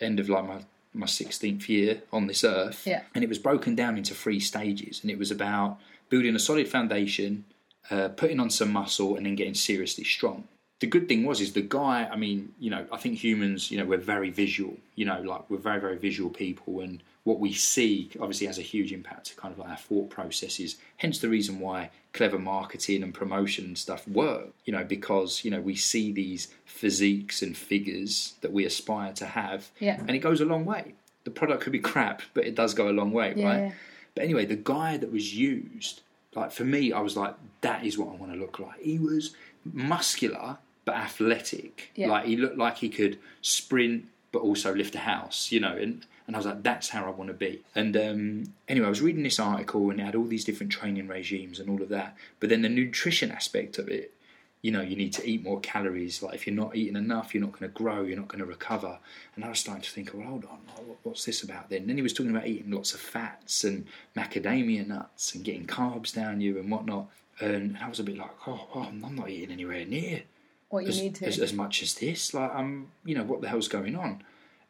end of like my my 16th year on this earth. Yeah. And it was broken down into three stages, and it was about building a solid foundation, uh, putting on some muscle, and then getting seriously strong. The good thing was, is the guy. I mean, you know, I think humans, you know, we're very visual. You know, like we're very, very visual people, and what we see obviously has a huge impact to kind of like our thought processes. Hence the reason why clever marketing and promotion and stuff work. You know, because you know we see these physiques and figures that we aspire to have, Yeah. and it goes a long way. The product could be crap, but it does go a long way, Yeah, right? But anyway, the guy that was used, like for me, I was like, that is what I want to look like. He was muscular but athletic. Yeah. Like he looked like he could sprint but also lift a house, you know, and and I was like, that's how I want to be. And um, anyway, I was reading this article and it had all these different training regimes and all of that. But then the nutrition aspect of it, you know, you need to eat more calories. Like if you're not eating enough, you're not going to grow, you're not going to recover. And I was starting to think, well, hold on, what's this about then? And then he was talking about eating lots of fats and macadamia nuts and getting carbs down you and whatnot. And I was a bit like, oh, I'm not eating anywhere near what you as, need to. as, as much as this. Like, I'm, you know, what the hell's going on?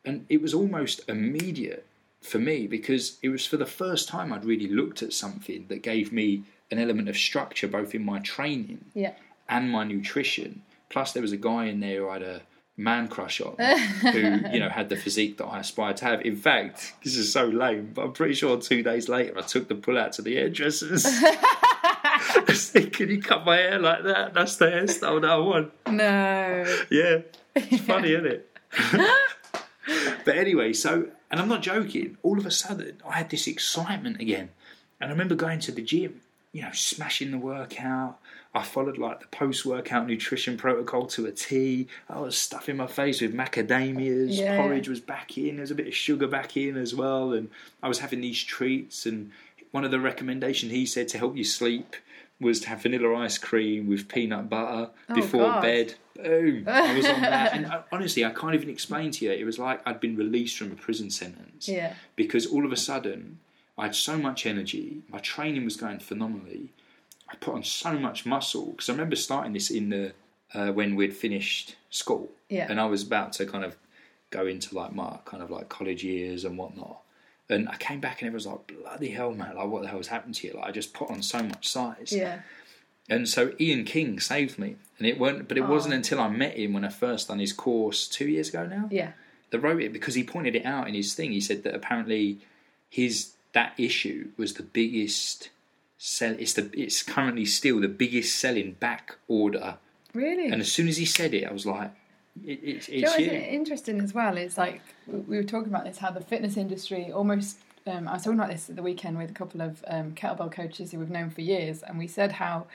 And it was almost immediate for me because it was for the first time I'd really looked at something that gave me an element of structure both in my training yeah, and my nutrition. Plus, there was a guy in there who I had a man crush on, <laughs> who you know had the physique that I aspired to have. In fact, this is so lame, but I'm pretty sure two days later I took the pull out to the hairdressers. <laughs> I was thinking, "Can you cut my hair like that? That's the hairstyle that I want." no, Yeah, it's <laughs> funny, isn't it? <laughs> but anyway, so and I'm not joking. All of a sudden, I had this excitement again, and I remember going to the gym, you know, smashing the workout. I followed like the post-workout nutrition protocol to a T. I was stuffing my face with macadamias. Yeah. Porridge was back in. There was a bit of sugar back in as well, and I was having these treats. And one of the recommendations he said to help you sleep was to have vanilla ice cream with peanut butter before God. bed. Boom! I was on that, <laughs> and uh, honestly, I can't even explain to you. It was like I'd been released from a prison sentence yeah, because all of a sudden I had so much energy. My training was going phenomenally. I put on so much muscle because I remember starting this in the uh, when we'd finished school, Yeah. and I was about to kind of go into like my kind of like college years and whatnot. And I came back and was like bloody hell, man! Like what the hell has happened to you? Like I just put on so much size. yeah, And so Ian King saved me, and it weren't. But it wasn't oh. until I met him when I first done his course two years ago now yeah, that wrote it because he pointed it out in his thing. He said that apparently his that issue was the biggest sell. It's the it's currently still the biggest selling back order. really. And as soon as he said it, I was like, it, it's Do you know interesting as well? It's like we we were talking about this how the fitness industry almost. Um, I was talking about this at the weekend with a couple of um, kettlebell coaches who we've known for years, and we said how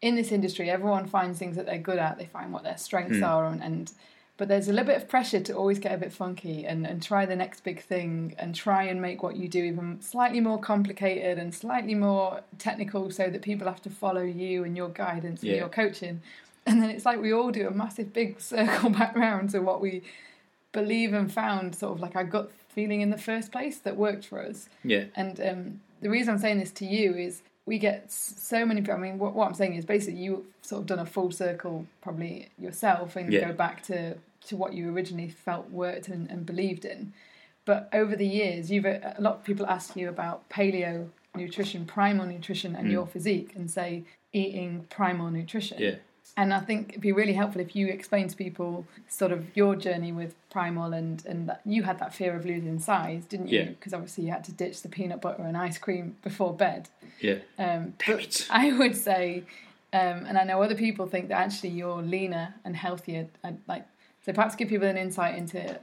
in this industry everyone finds things that they're good at. They find what their strengths are, and, and but there's a little bit of pressure to always get a bit funky and, and try the next big thing and try and make what you do even slightly more complicated and slightly more technical, so that people have to follow you and your guidance and your coaching. And then it's like we all do a massive big <laughs> circle back round to what we believe and found sort of like our gut feeling in the first place that worked for us. Yeah, And um, the reason I'm saying this to you is we get so many. people. I mean, what, what I'm saying is basically you've sort of done a full circle probably yourself and Yeah. go back to to what you originally felt worked and, and believed in. But over the years, you've a lot of people ask you about paleo nutrition, primal nutrition, and Mm. your physique, and say eating primal nutrition. yeah, And I think it'd be really helpful if you explain to people sort of your journey with Primal and and that you had that fear of losing size, didn't you? Yeah. Because obviously you had to ditch the peanut butter and ice cream before bed. Yeah. Um, but. I would say, um, and I know other people think that actually you're leaner and healthier. And like, so perhaps give people an insight into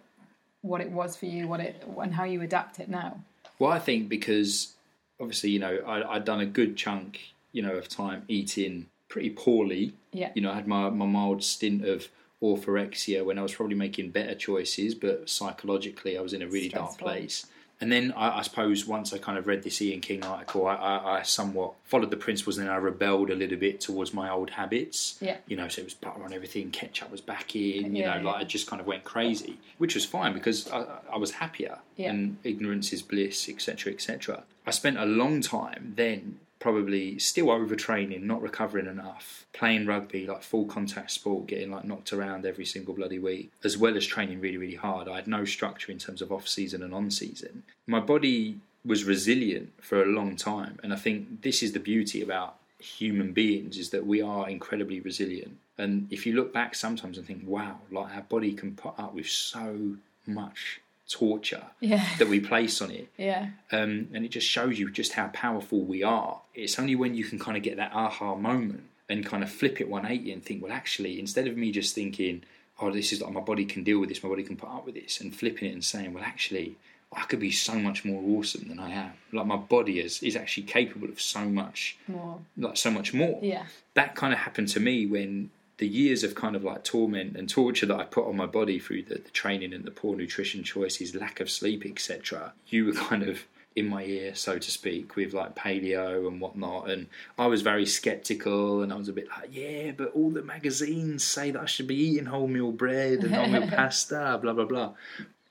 what it was for you, what it and how you adapt it now. Well, I think because obviously, you know, I, I'd done a good chunk, you know, of time eating pretty poorly. Yeah. You know, I had my, my mild stint of orthorexia when I was probably making better choices, but psychologically I was in a really dark place. And then I, I suppose once I kind of read this Ian King article, I, I, I somewhat followed the principles and then I rebelled a little bit towards my old habits. Yeah. You know, so it was butter on everything, ketchup was back in, you Yeah, know, yeah. like I just kind of went crazy, which was fine because I, I was happier Yeah. and ignorance is bliss, etc., etc. I spent a long time then probably still overtraining, not recovering enough, playing rugby, like full contact sport, getting like knocked around every single bloody week, as well as training really, really hard. I had no structure in terms of off season and on season. My body was resilient for a long time, and I think this is the beauty about human beings is that we are incredibly resilient. And if you look back sometimes and think, wow, like our body can put up with so much torture Yeah. that we place on it Yeah. um, and it just shows you just how powerful we are. It's only when you can kind of get that aha moment and kind of flip it 180 and think, well, actually, instead of me just thinking, oh, this is like my body can deal with this, my body can put up with this, and flipping it and saying, well, actually, I could be so much more awesome than I am. Like my body is is actually capable of so much, More. like so much more Yeah. that kind of happened to me when the years of kind of like torment and torture that I put on my body through the, the training and the poor nutrition choices, lack of sleep, etc. You were kind of in my ear, so to speak, with like paleo and whatnot. And I was very skeptical and I was a bit like, yeah, but all the magazines say that I should be eating wholemeal bread and wholemeal <laughs> pasta, blah, blah, blah.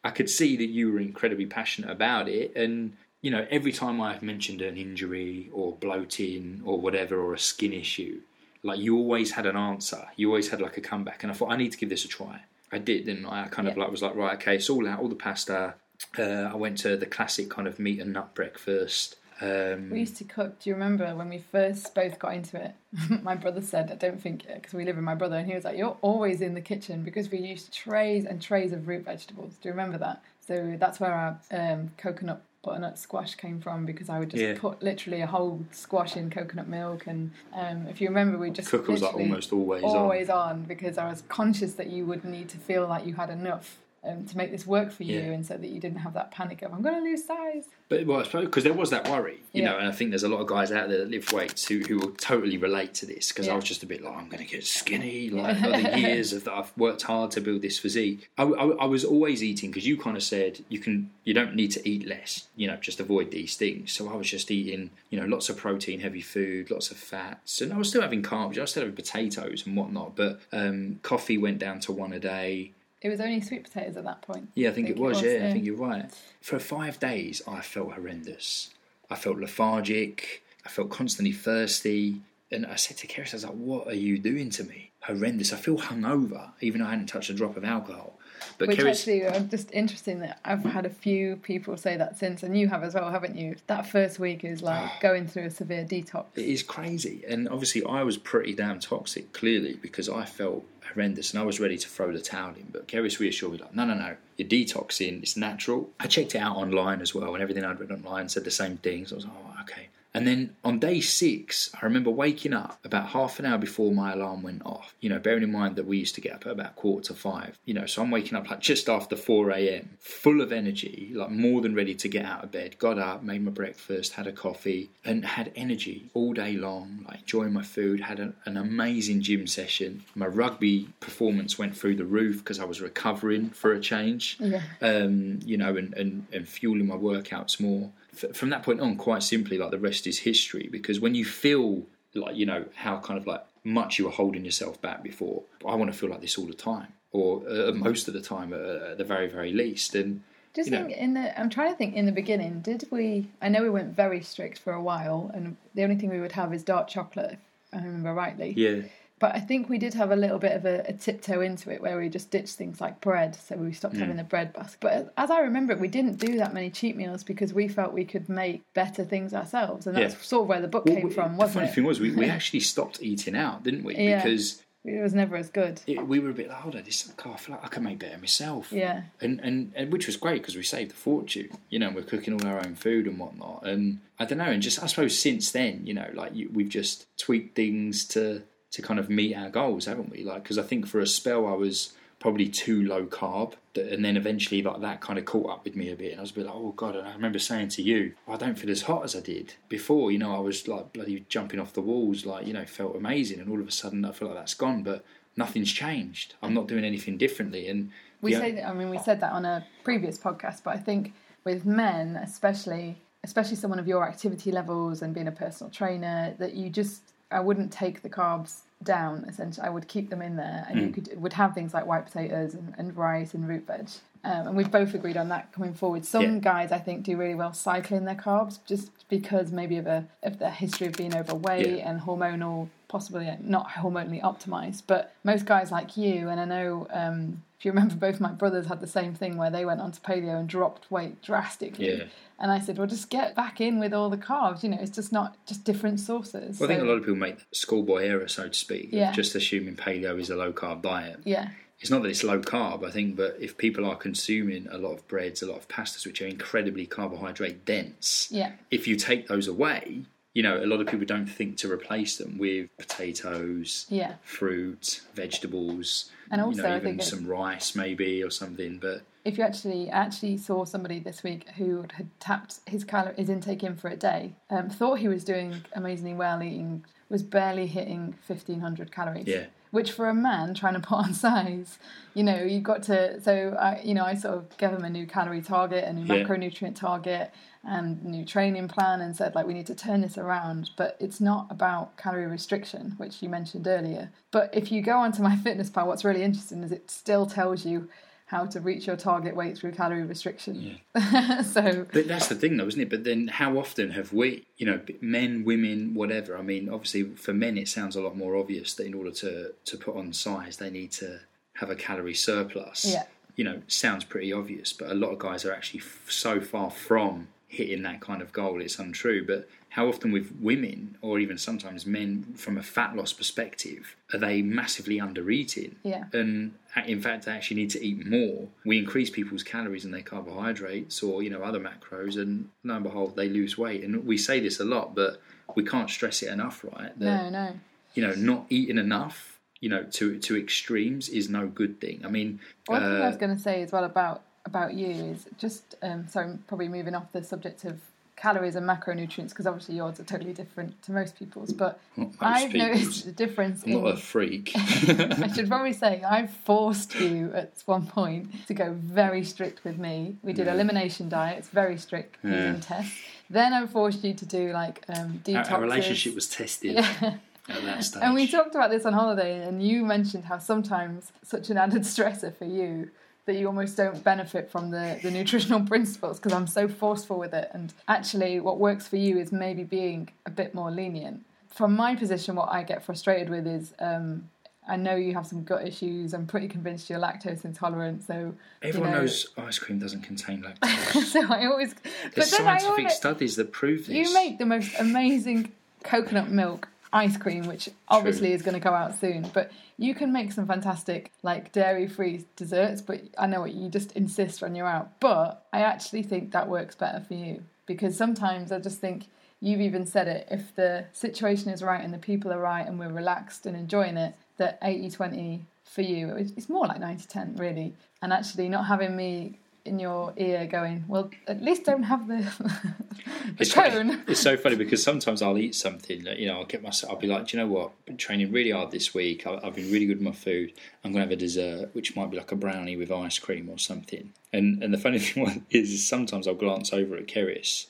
I could see that you were incredibly passionate about it. And, you know, every time I have mentioned an injury or bloating or whatever or a skin issue, like you always had an answer. You always had like a comeback. And I thought, I need to give this a try. I did, didn't I? I kind of Yeah. like was like, right, okay, it's all out, all the pasta. Uh, I went to the classic kind of meat and nut breakfast. Um, We used to cook. Do you remember when we first both got into it? <laughs> my brother said, I don't think, it," because we live with my brother, and he was like, You're always in the kitchen because we used trays and trays of root vegetables. Do you remember that? So that's where our um, coconut butternut squash came from because I would just Yeah. put literally a whole squash in coconut milk. And um, if you remember, we just Cook was like almost always, on. always on because I was conscious that you would need to feel like you had enough. Um, to make this work for you, Yeah. and so that you didn't have that panic of I'm going to lose size. But well, I suppose because there was that worry, you Yeah. know, and I think there's a lot of guys out there that lift weights who, who will totally relate to this because I was just a bit like, I'm going to get skinny, <laughs> like all the years of that I've worked hard to build this physique. I, I, I was always eating because you kind of said you can, you don't need to eat less, you know, just avoid these things. So I was just eating, you know, lots of protein, heavy food, lots of fats, and I was still having carbs, I was still having potatoes and whatnot. But um, coffee went down to one a day. It was only sweet potatoes at that point. Yeah, I think, it was. yeah, I think you're right. For five days, I felt horrendous. I felt lethargic. I felt constantly thirsty. And I said to Keris, I was like, "What are you doing to me? Horrendous. I feel hungover, even though I hadn't touched a drop of alcohol." But Which Keris, actually, uh, just interesting that I've had a few people say that since, and you have as well, haven't you? That first week is like going through a severe detox. it is crazy. And obviously, I was pretty damn toxic, clearly, because I felt horrendous and I was ready to throw the towel in. But Keris reassured me, like, no, no, no, you're detoxing, it's natural. I checked it out online as well, and everything I'd read online said the same things. So I was like, oh, okay. And then on day six, I remember waking up about half an hour before my alarm went off. You know, bearing in mind that we used to get up at about quarter to five. You know, so I'm waking up like just after 4 a.m., full of energy, like more than ready to get out of bed. Got up, made my breakfast, had a coffee, and had energy all day long, like enjoying my food. Had a, an amazing gym session. My rugby performance went through the roof because I was recovering for a change Yeah. um, you know, and, and, and fueling my workouts more. F- from that point on, quite simply, like the rest is history. Because when you feel like, you know, how kind of like much you were holding yourself back before, I want to feel like this all the time, or uh, most of the time, uh, at the very, very least. And Just you know. think in the. I'm trying to think in the beginning. Did we? I know we went very strict for a while, and the only thing we would have is dark chocolate. If I remember rightly. yeah, But I think we did have a little bit of a, a tiptoe into it where we just ditched things like bread. So we stopped Mm. having the bread basket. But as I remember it, we didn't do that many cheat meals because we felt we could make better things ourselves. And that's Yeah. sort of where the book Well, came we- from, the wasn't funny it? thing was, we, we <laughs> actually stopped eating out, didn't we? Yeah. Because it was never as good. It, we were a bit like, on, this car, I feel like I can make better myself. Yeah. And, and and which was great because we saved a fortune. You know, we're cooking all our own food and whatnot. And I don't know. And just I suppose since then, you know, like you, we've just tweaked things to to kind of meet our goals, haven't we? Like because I think for a spell I was probably too low carb, and then eventually like that kind of caught up with me a bit, and I was a bit like, oh god. And I remember saying to you, I don't feel as hot as I did before. You know, I was like bloody jumping off the walls, like you know, felt amazing, and all of a sudden I feel like that's gone, but nothing's changed. I'm not doing anything differently, and We say that, I mean, we said that on a previous podcast, but I think with men, especially, especially someone of your activity levels and being a personal trainer, that you just, I wouldn't take the carbs down. Essentially, I would keep them in there, and Hmm. you could would have things like white potatoes and, and rice and root veg. Um, and we've both agreed on that coming forward. Some Yeah. guys, I think, do really well cycling their carbs just because maybe of a of their history of being overweight Yeah. and hormonal, possibly not hormonally optimized. But most guys like you, and I know um, if you remember, <laughs> both my brothers had the same thing where they went onto paleo and dropped weight drastically. Yeah. And I said, well, just get back in with all the carbs. You know, it's just not just different sources. Well, I think a lot of people make the schoolboy error, so to speak, Yeah. just assuming paleo is a low carb diet. yeah, It's not that it's low carb, I think, but if people are consuming a lot of breads, a lot of pastas, which are incredibly carbohydrate dense, yeah, if you take those away, you know, a lot of people don't think to replace them with potatoes, yeah. fruit, vegetables, And also, you know, even some rice maybe or something. But if you actually I actually saw somebody this week who had tapped his calorie his intake in for a day, um, thought he was doing amazingly well, eating was barely hitting fifteen hundred calories. Yeah. Which for a man trying to put on size, you know, you've got to. So I, you know, I sort of gave him a new calorie target, a new Yeah. macronutrient target, and new training plan, and said like we need to turn this around. But it's not about calorie restriction, which you mentioned earlier. But if you go onto my <laughs> fitness pal, what's really interesting is it still tells you how to reach your target weight through calorie restriction. <laughs> so But that's the thing, though, isn't it? But then, how often have we, you know, men, women, whatever? I mean, obviously, for men, it sounds a lot more obvious that in order to to put on size, they need to have a calorie surplus. Yeah. You know, sounds pretty obvious, but a lot of guys are actually f- so far from hitting that kind of goal, it's untrue. But how often with women, or even sometimes men, from a fat loss perspective, are they massively under eating? Yeah. and in fact they actually need to eat more we increase people's calories and their carbohydrates or you know other macros and lo and behold they lose weight and we say this a lot but we can't stress it enough right that no, no. you know not eating enough you know to to extremes is no good thing i mean One thing I uh, was going to say as well about about you is just um, sorry, I'm probably moving off the subject of calories and macronutrients because obviously yours are totally different to most people's. But most I've people's. noticed the difference i'm in. not a freak <laughs> I should probably say I've forced you at one point to go very strict with me. We did Yeah. elimination diets, very strict Yeah. using tests. Then I forced you to do like um, our, detoxes. our relationship was tested Yeah. at that stage And we talked about this on holiday, and you mentioned how sometimes such an added <laughs> stressor for you that you almost don't benefit from the, the <laughs> nutritional principles because I'm so forceful with it. And actually, what works for you is maybe being a bit more lenient. From my position, what I get frustrated with is um, I know you have some gut issues. I'm pretty convinced you're lactose intolerant. So, everyone you know- knows ice cream doesn't contain <laughs> lactose so I always. there's but then I scientific always, studies that prove this you make the most amazing coconut milk ice cream, which obviously is going to go out soon. But you can make some fantastic, like dairy free desserts. But I know what you just insist when you're out. But I actually think that works better for you because sometimes I just think you've even said it if the situation is right and the people are right and we're relaxed and enjoying it, that 80 20 for you, it's it's more like 90 10 really. And actually, not having me in your ear going, well, at least don't have the, <laughs> the It's cone. funny. It's so funny because sometimes I'll eat something that you know I'll get myself. I'll be like, Do you know what? I've been training really hard this week. I- I've been really good with my food. I'm going to have a dessert, which might be like a brownie with ice cream or something. And and the funny <laughs> thing is, is sometimes I'll glance over at Keris,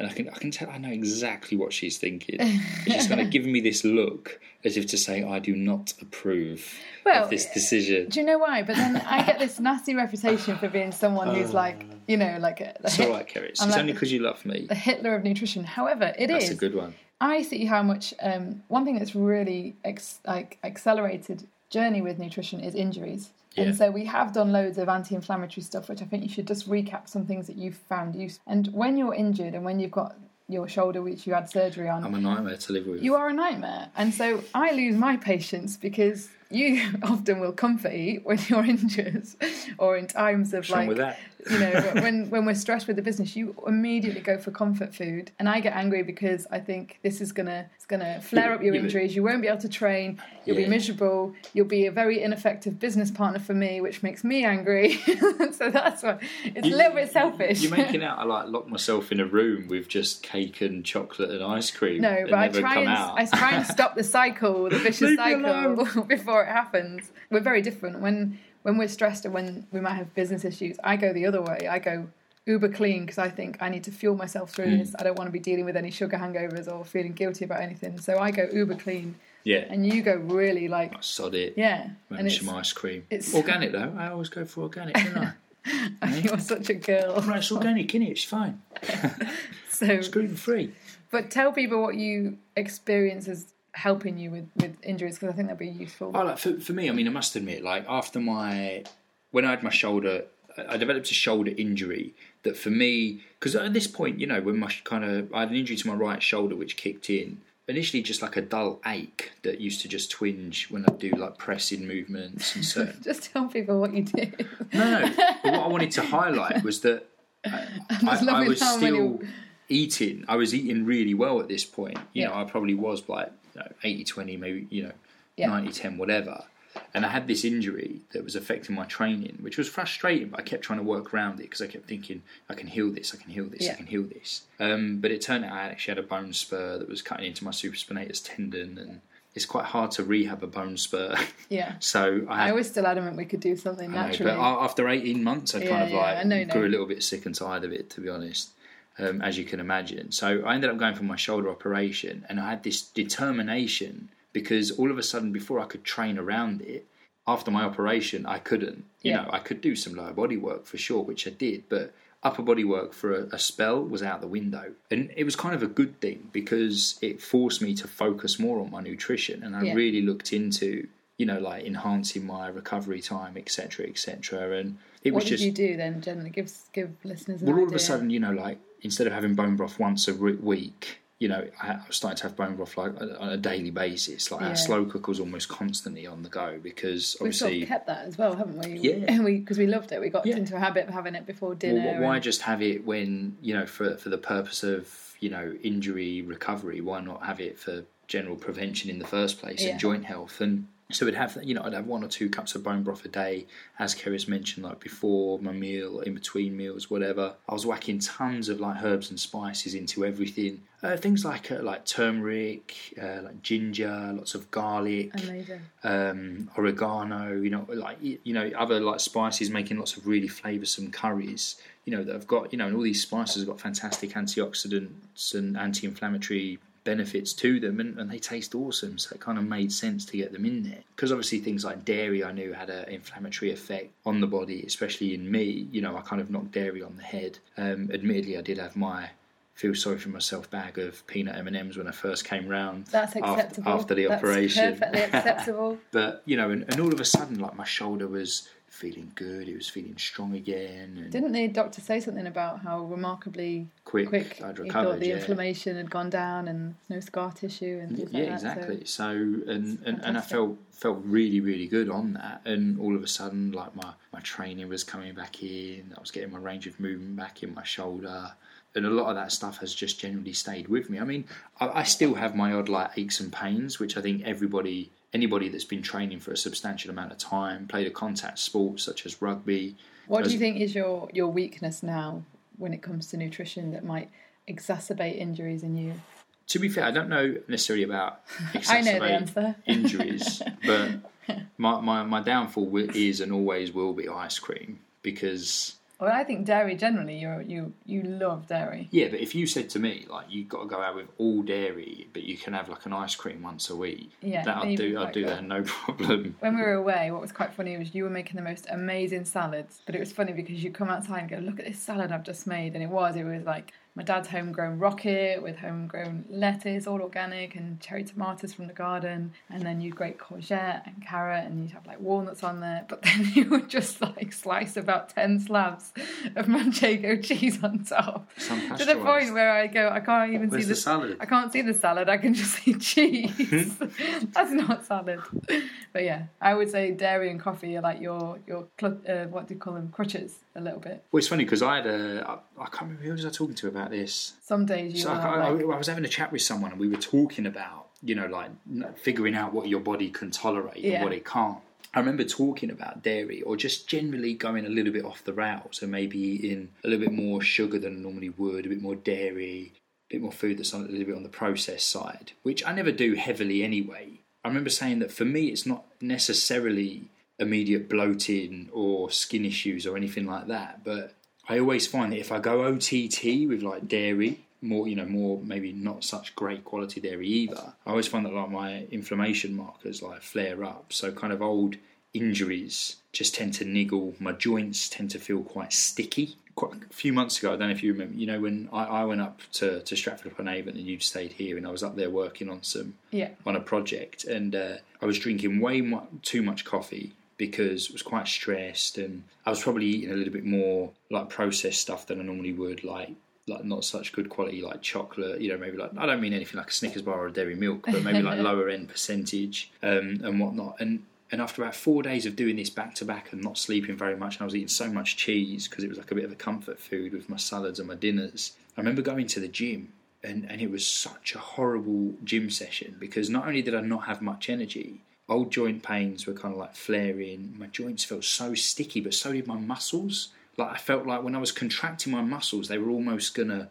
and I can I can tell I know exactly what she's thinking. <laughs> she's kind of giving me this look as if to say, I do not approve Well, of this decision. Do you know why? But then I get this nasty reputation for being someone who's <laughs> like, you know, like a, the, It's all Hit- right, Keris. <laughs> It's I'm like- only because you love me. the Hitler of nutrition. However, it is. That's a good one. I see how much. Um, one thing that's really ex- like accelerated journey with nutrition is injuries. Yeah. And so we have done loads of anti-inflammatory stuff, which I think you should just recap some things that you've found useful. And when you're injured and when you've got your shoulder, which you had surgery on, I'm a nightmare to live with. you are a nightmare. And so I lose my patience because you <laughs> often will comfort eat when you're <laughs> injured or in times of What's like with that? you know <laughs> when when we're stressed with the business you immediately go for comfort food and i get angry because i think this is gonna it's gonna flare up your injuries you won't be able to train you'll Yeah. be miserable you'll be a very ineffective business partner for me which makes me angry so that's why it's a little bit selfish You're making out I like lock myself in a room with just cake and chocolate and ice cream. no, but I try and out. I try and stop the cycle, the vicious Leave cycle, before it happens. We're very different when when we're stressed and when we might have business issues. I go the other way. I go uber clean because I think I need to fuel myself through Hmm. this. I don't want to be dealing with any sugar hangovers or feeling guilty about anything. So I go uber clean, yeah, and you go really like I sod it. yeah. Maybe And it's, some ice cream. it's- <laughs> organic though. I always go for organic, don't I? <laughs> you're such a girl. Right, it's organic, innit? It's fine. <laughs> So, It's gluten free. but tell people what you experience as helping you with with injuries because I think that'd be useful. Oh, like for, for me, I mean, I must admit, like after my when I had my shoulder, I developed a shoulder injury that for me, because at this point, you know, when my kind of I had an injury to my right shoulder which kicked in. Initially, just like a dull ache that used to just twinge when I do like pressing movements and <laughs> so. Just tell people what you did. No, no. But what I wanted to highlight was that <laughs> I, just I was how many- still eating. I was eating really well at this point. You know, Yeah. I probably was like you know, 80 20, maybe, you know, Yeah. 90 10, whatever. And I had this injury that was affecting my training, which was frustrating, but I kept trying to work around it because I kept thinking, I can heal this, I can heal this, I can heal this. Um, but it turned out I actually had a bone spur that was cutting into my supraspinatus tendon, and it's quite hard to rehab a bone spur. <laughs> Yeah. so I had I was still adamant we could do something I know, naturally. but after 18 months, I Yeah, kind of yeah, like I know, grew a little bit sick and tired of it, to be honest, um, as you can imagine. So I ended up going for my shoulder operation, and I had this determination because all of a sudden, before I could train around it, after my operation, I couldn't. You Yeah. know, I could do some lower body work for sure, which I did, but upper body work for a, a spell was out the window. And it was kind of a good thing because it forced me to focus more on my nutrition, and I Yeah. really looked into you know, like enhancing my recovery time, etc., etc. And it what was did just you do then, generally? Give give listeners well, all of a sudden, you know, like instead of having bone broth once a week, you know, I was starting to have bone broth like on a daily basis. Like Yeah. our slow cooker was almost constantly on the go because obviously We've sort of kept that as well, haven't we? Yeah. <laughs> because we loved it. We got Yeah. into a habit of having it before dinner. well, why and- just have it when you know for for the purpose of you know injury recovery? Why not have it for general prevention in the first place Yeah. and joint health and so we'd have you know I'd have one or two cups of bone broth a day as Keris's mentioned like before my meal in between meals whatever I was whacking tons of like herbs and spices into everything uh, things like uh, like turmeric uh, like ginger lots of garlic um, oregano, you know, like you know, other like spices, making lots of really flavoursome curries. You know that have got you know, and all these spices have got fantastic antioxidants and anti-inflammatory benefits to them, and, and they taste awesome. So it kind of made sense to get them in there because obviously things like dairy, I knew had an inflammatory effect on the body, especially in me. You know, I kind of knocked dairy on the head. Um, admittedly, I did have my feel sorry for myself bag of peanut M and M's when I first came round. That's after- acceptable. after the That's operation. Perfectly <laughs> acceptable. But you know, and, and all of a sudden, like my shoulder was feeling good. He was feeling strong again, and Didn't the doctor say something about how remarkably quick. quick I'd he recovered. thought the yeah. inflammation had gone down and no scar tissue and things yeah, like that? exactly. So, and, and and I felt felt really really good on that. And all of a sudden, like my my training was coming back in. I was getting my range of movement back in my shoulder. And a lot of that stuff has just generally stayed with me. I mean, I, I still have my odd like aches and pains, which I think everybody, anybody that's been training for a substantial amount of time, played a contact sport such as rugby, What do you think is your, your weakness now when it comes to nutrition that might exacerbate injuries in you? to be fair, I don't know necessarily about <laughs> I know the exacerbate injuries, <laughs> but my, my, my downfall is and always will be ice cream because Well, I think dairy generally, you you you love dairy. yeah. But if you said to me like you've got to go out with all dairy, but you can have like an ice cream once a week, Yeah, that I'd do. I'd do good. that no <laughs> problem. When we were away, what was quite funny was you were making the most amazing salads. But it was funny because you come outside and go, "Look at this salad I've just made," and it was it was like my dad's homegrown rocket with homegrown lettuce, all organic, and cherry tomatoes from the garden. And then you'd grate courgette and carrot, and you'd have like walnuts on there. But <laughs> then you would just like slice about 10 slabs of manchego cheese on top. To the point where I go, I can't even Where's see the the salad? I can't see the salad. I can just see cheese. <laughs> That's not salad. But yeah, I would say dairy and coffee are like your your uh, what do you call them crutches a little bit. Well, it's funny because I had a I, I can't remember who was I talking to about this. Some days you So I, I, like, I was having a chat with someone and we were talking about you know like figuring out what your body can tolerate Yeah. and what it can't. I remember talking about dairy or just generally going a little bit off the rails and maybe eating a little bit more sugar than I normally would, a bit more dairy, a bit more food that's on, a little bit on the processed side, which I never do heavily anyway. I remember saying that for me, it's not necessarily immediate bloating or skin issues or anything like that, but I always find that if I go OTT with like dairy, more you know, more maybe not such great quality dairy either. I always find that like my inflammation markers like flare up. So kind of old injuries just tend to niggle. My joints tend to feel quite sticky. Quite a few months ago, I don't know if you remember. You know when I, I went up to, to Stratford upon Avon and you'd stayed here, and I was up there working on some yeah, on a project, and uh, I was drinking way mu- too much coffee because I was quite stressed, and I was probably eating a little bit more like processed stuff than I normally would, like like not such good quality like chocolate. You know, maybe like I don't mean anything like a Snickers bar or a dairy milk, but maybe like <laughs> lower end percentage um, and whatnot. And and after about four days of doing this back to back and not sleeping very much, and I was eating so much cheese because it was like a bit of a comfort food with my salads and my dinners. I remember going to the gym and, and it was such a horrible gym session because not only did I not have much energy, old joint pains were kind of like flaring. My joints felt so sticky, but so did my muscles. Like I felt like when I was contracting my muscles, they were almost gonna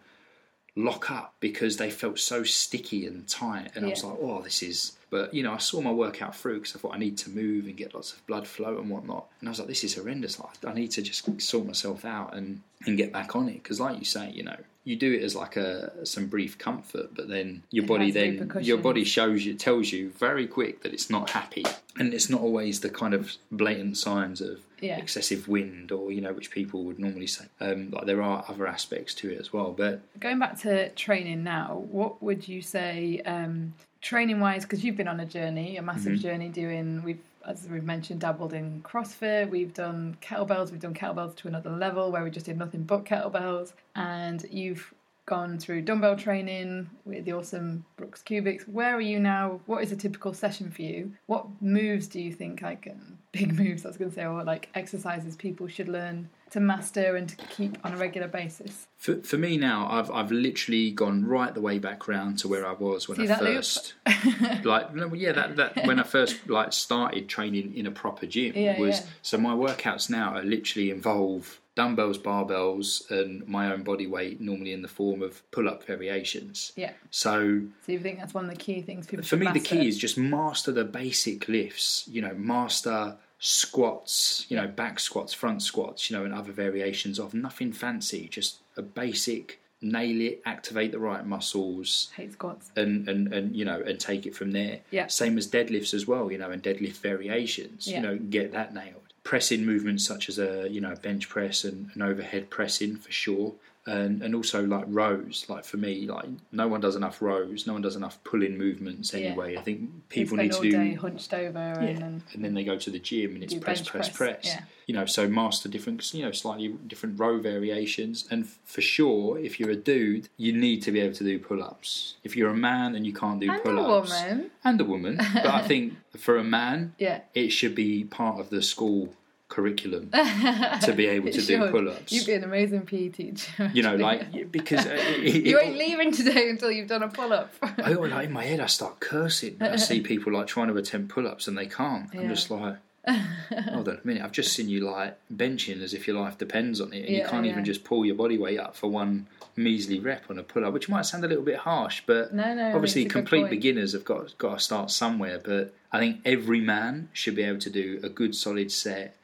lock up because they felt so sticky and tight. And I was like, oh, this is. But you know, I saw my workout through because I thought I need to move and get lots of blood flow and whatnot. And I was like, this is horrendous. Like, I need to just sort myself out and and get back on it because, like you say, you know, you do it as like a some brief comfort, but then your It body then your body shows you tells you very quick that it's not happy, and it's not always the kind of blatant signs of Yeah. excessive wind or you know which people would normally say. Um, like there are other aspects to it as well, but Going back to training now, what would you say, um, training wise? Because you've been on a journey, a massive Mm-hmm. journey, doing we've as we've mentioned, dabbled in CrossFit. We've done kettlebells. We've done kettlebells to another level where we just did nothing but kettlebells. And you've gone through dumbbell training with the awesome Brooks Kubik's. Where are you now? What is a typical session for you? What moves do you think like um, <laughs> big moves? I was going to say, or like exercises people should learn to master and to keep on a regular basis. For, for me now, I've I've literally gone right the way back round to where I was when See I first, <laughs> like yeah, that, that when I first like started training in a proper gym Yeah, was yeah. so my workouts now are literally involve dumbbells, barbells, and my own body weight, normally in the form of pull up variations. Yeah. So So you think that's one of the key things people for me, the key is just master the basic lifts. You know, master squats. You know, back squats, front squats. You know, and other variations of nothing fancy. Just a basic nail it, activate the right muscles, hate squats. and and and you know, and take it from there. Yeah. Same as deadlifts as well. You know, and deadlift variations. Yeah. You know, get that nailed. Pressing movements such as a you know bench press and an overhead pressing for sure. And, and also like rows, like for me, like no one does enough rows, no one does enough pulling movements Yeah. anyway. I think people need to do day hunched over yeah. and then and then they go to the gym and it's press, press, press, press. yeah. You know, so master different, you know, slightly different row variations. And for sure, if you're a dude, you need to be able to do pull-ups. If you're a man and you can't do and pull-ups, woman. and a woman, but I think <laughs> for a man, Yeah. it should be part of the school curriculum <laughs> to be able to do pull-ups. You'd be an amazing PE teacher. <laughs> you know, like because uh, it, you ain't leaving today until you've done a pull up. I always, <laughs> like in my head, I start cursing. I see people like trying to attempt pull-ups and they can't. I'm Yeah. just like, hold on a minute. I've just seen you like benching as if your life depends on it, and you can't yeah. even just pull your body weight up for one measly rep on a pull-up, which might sound a little bit harsh, but No, no, obviously it's a good complete beginners have got got to start somewhere. But I think every man should be able to do a good solid set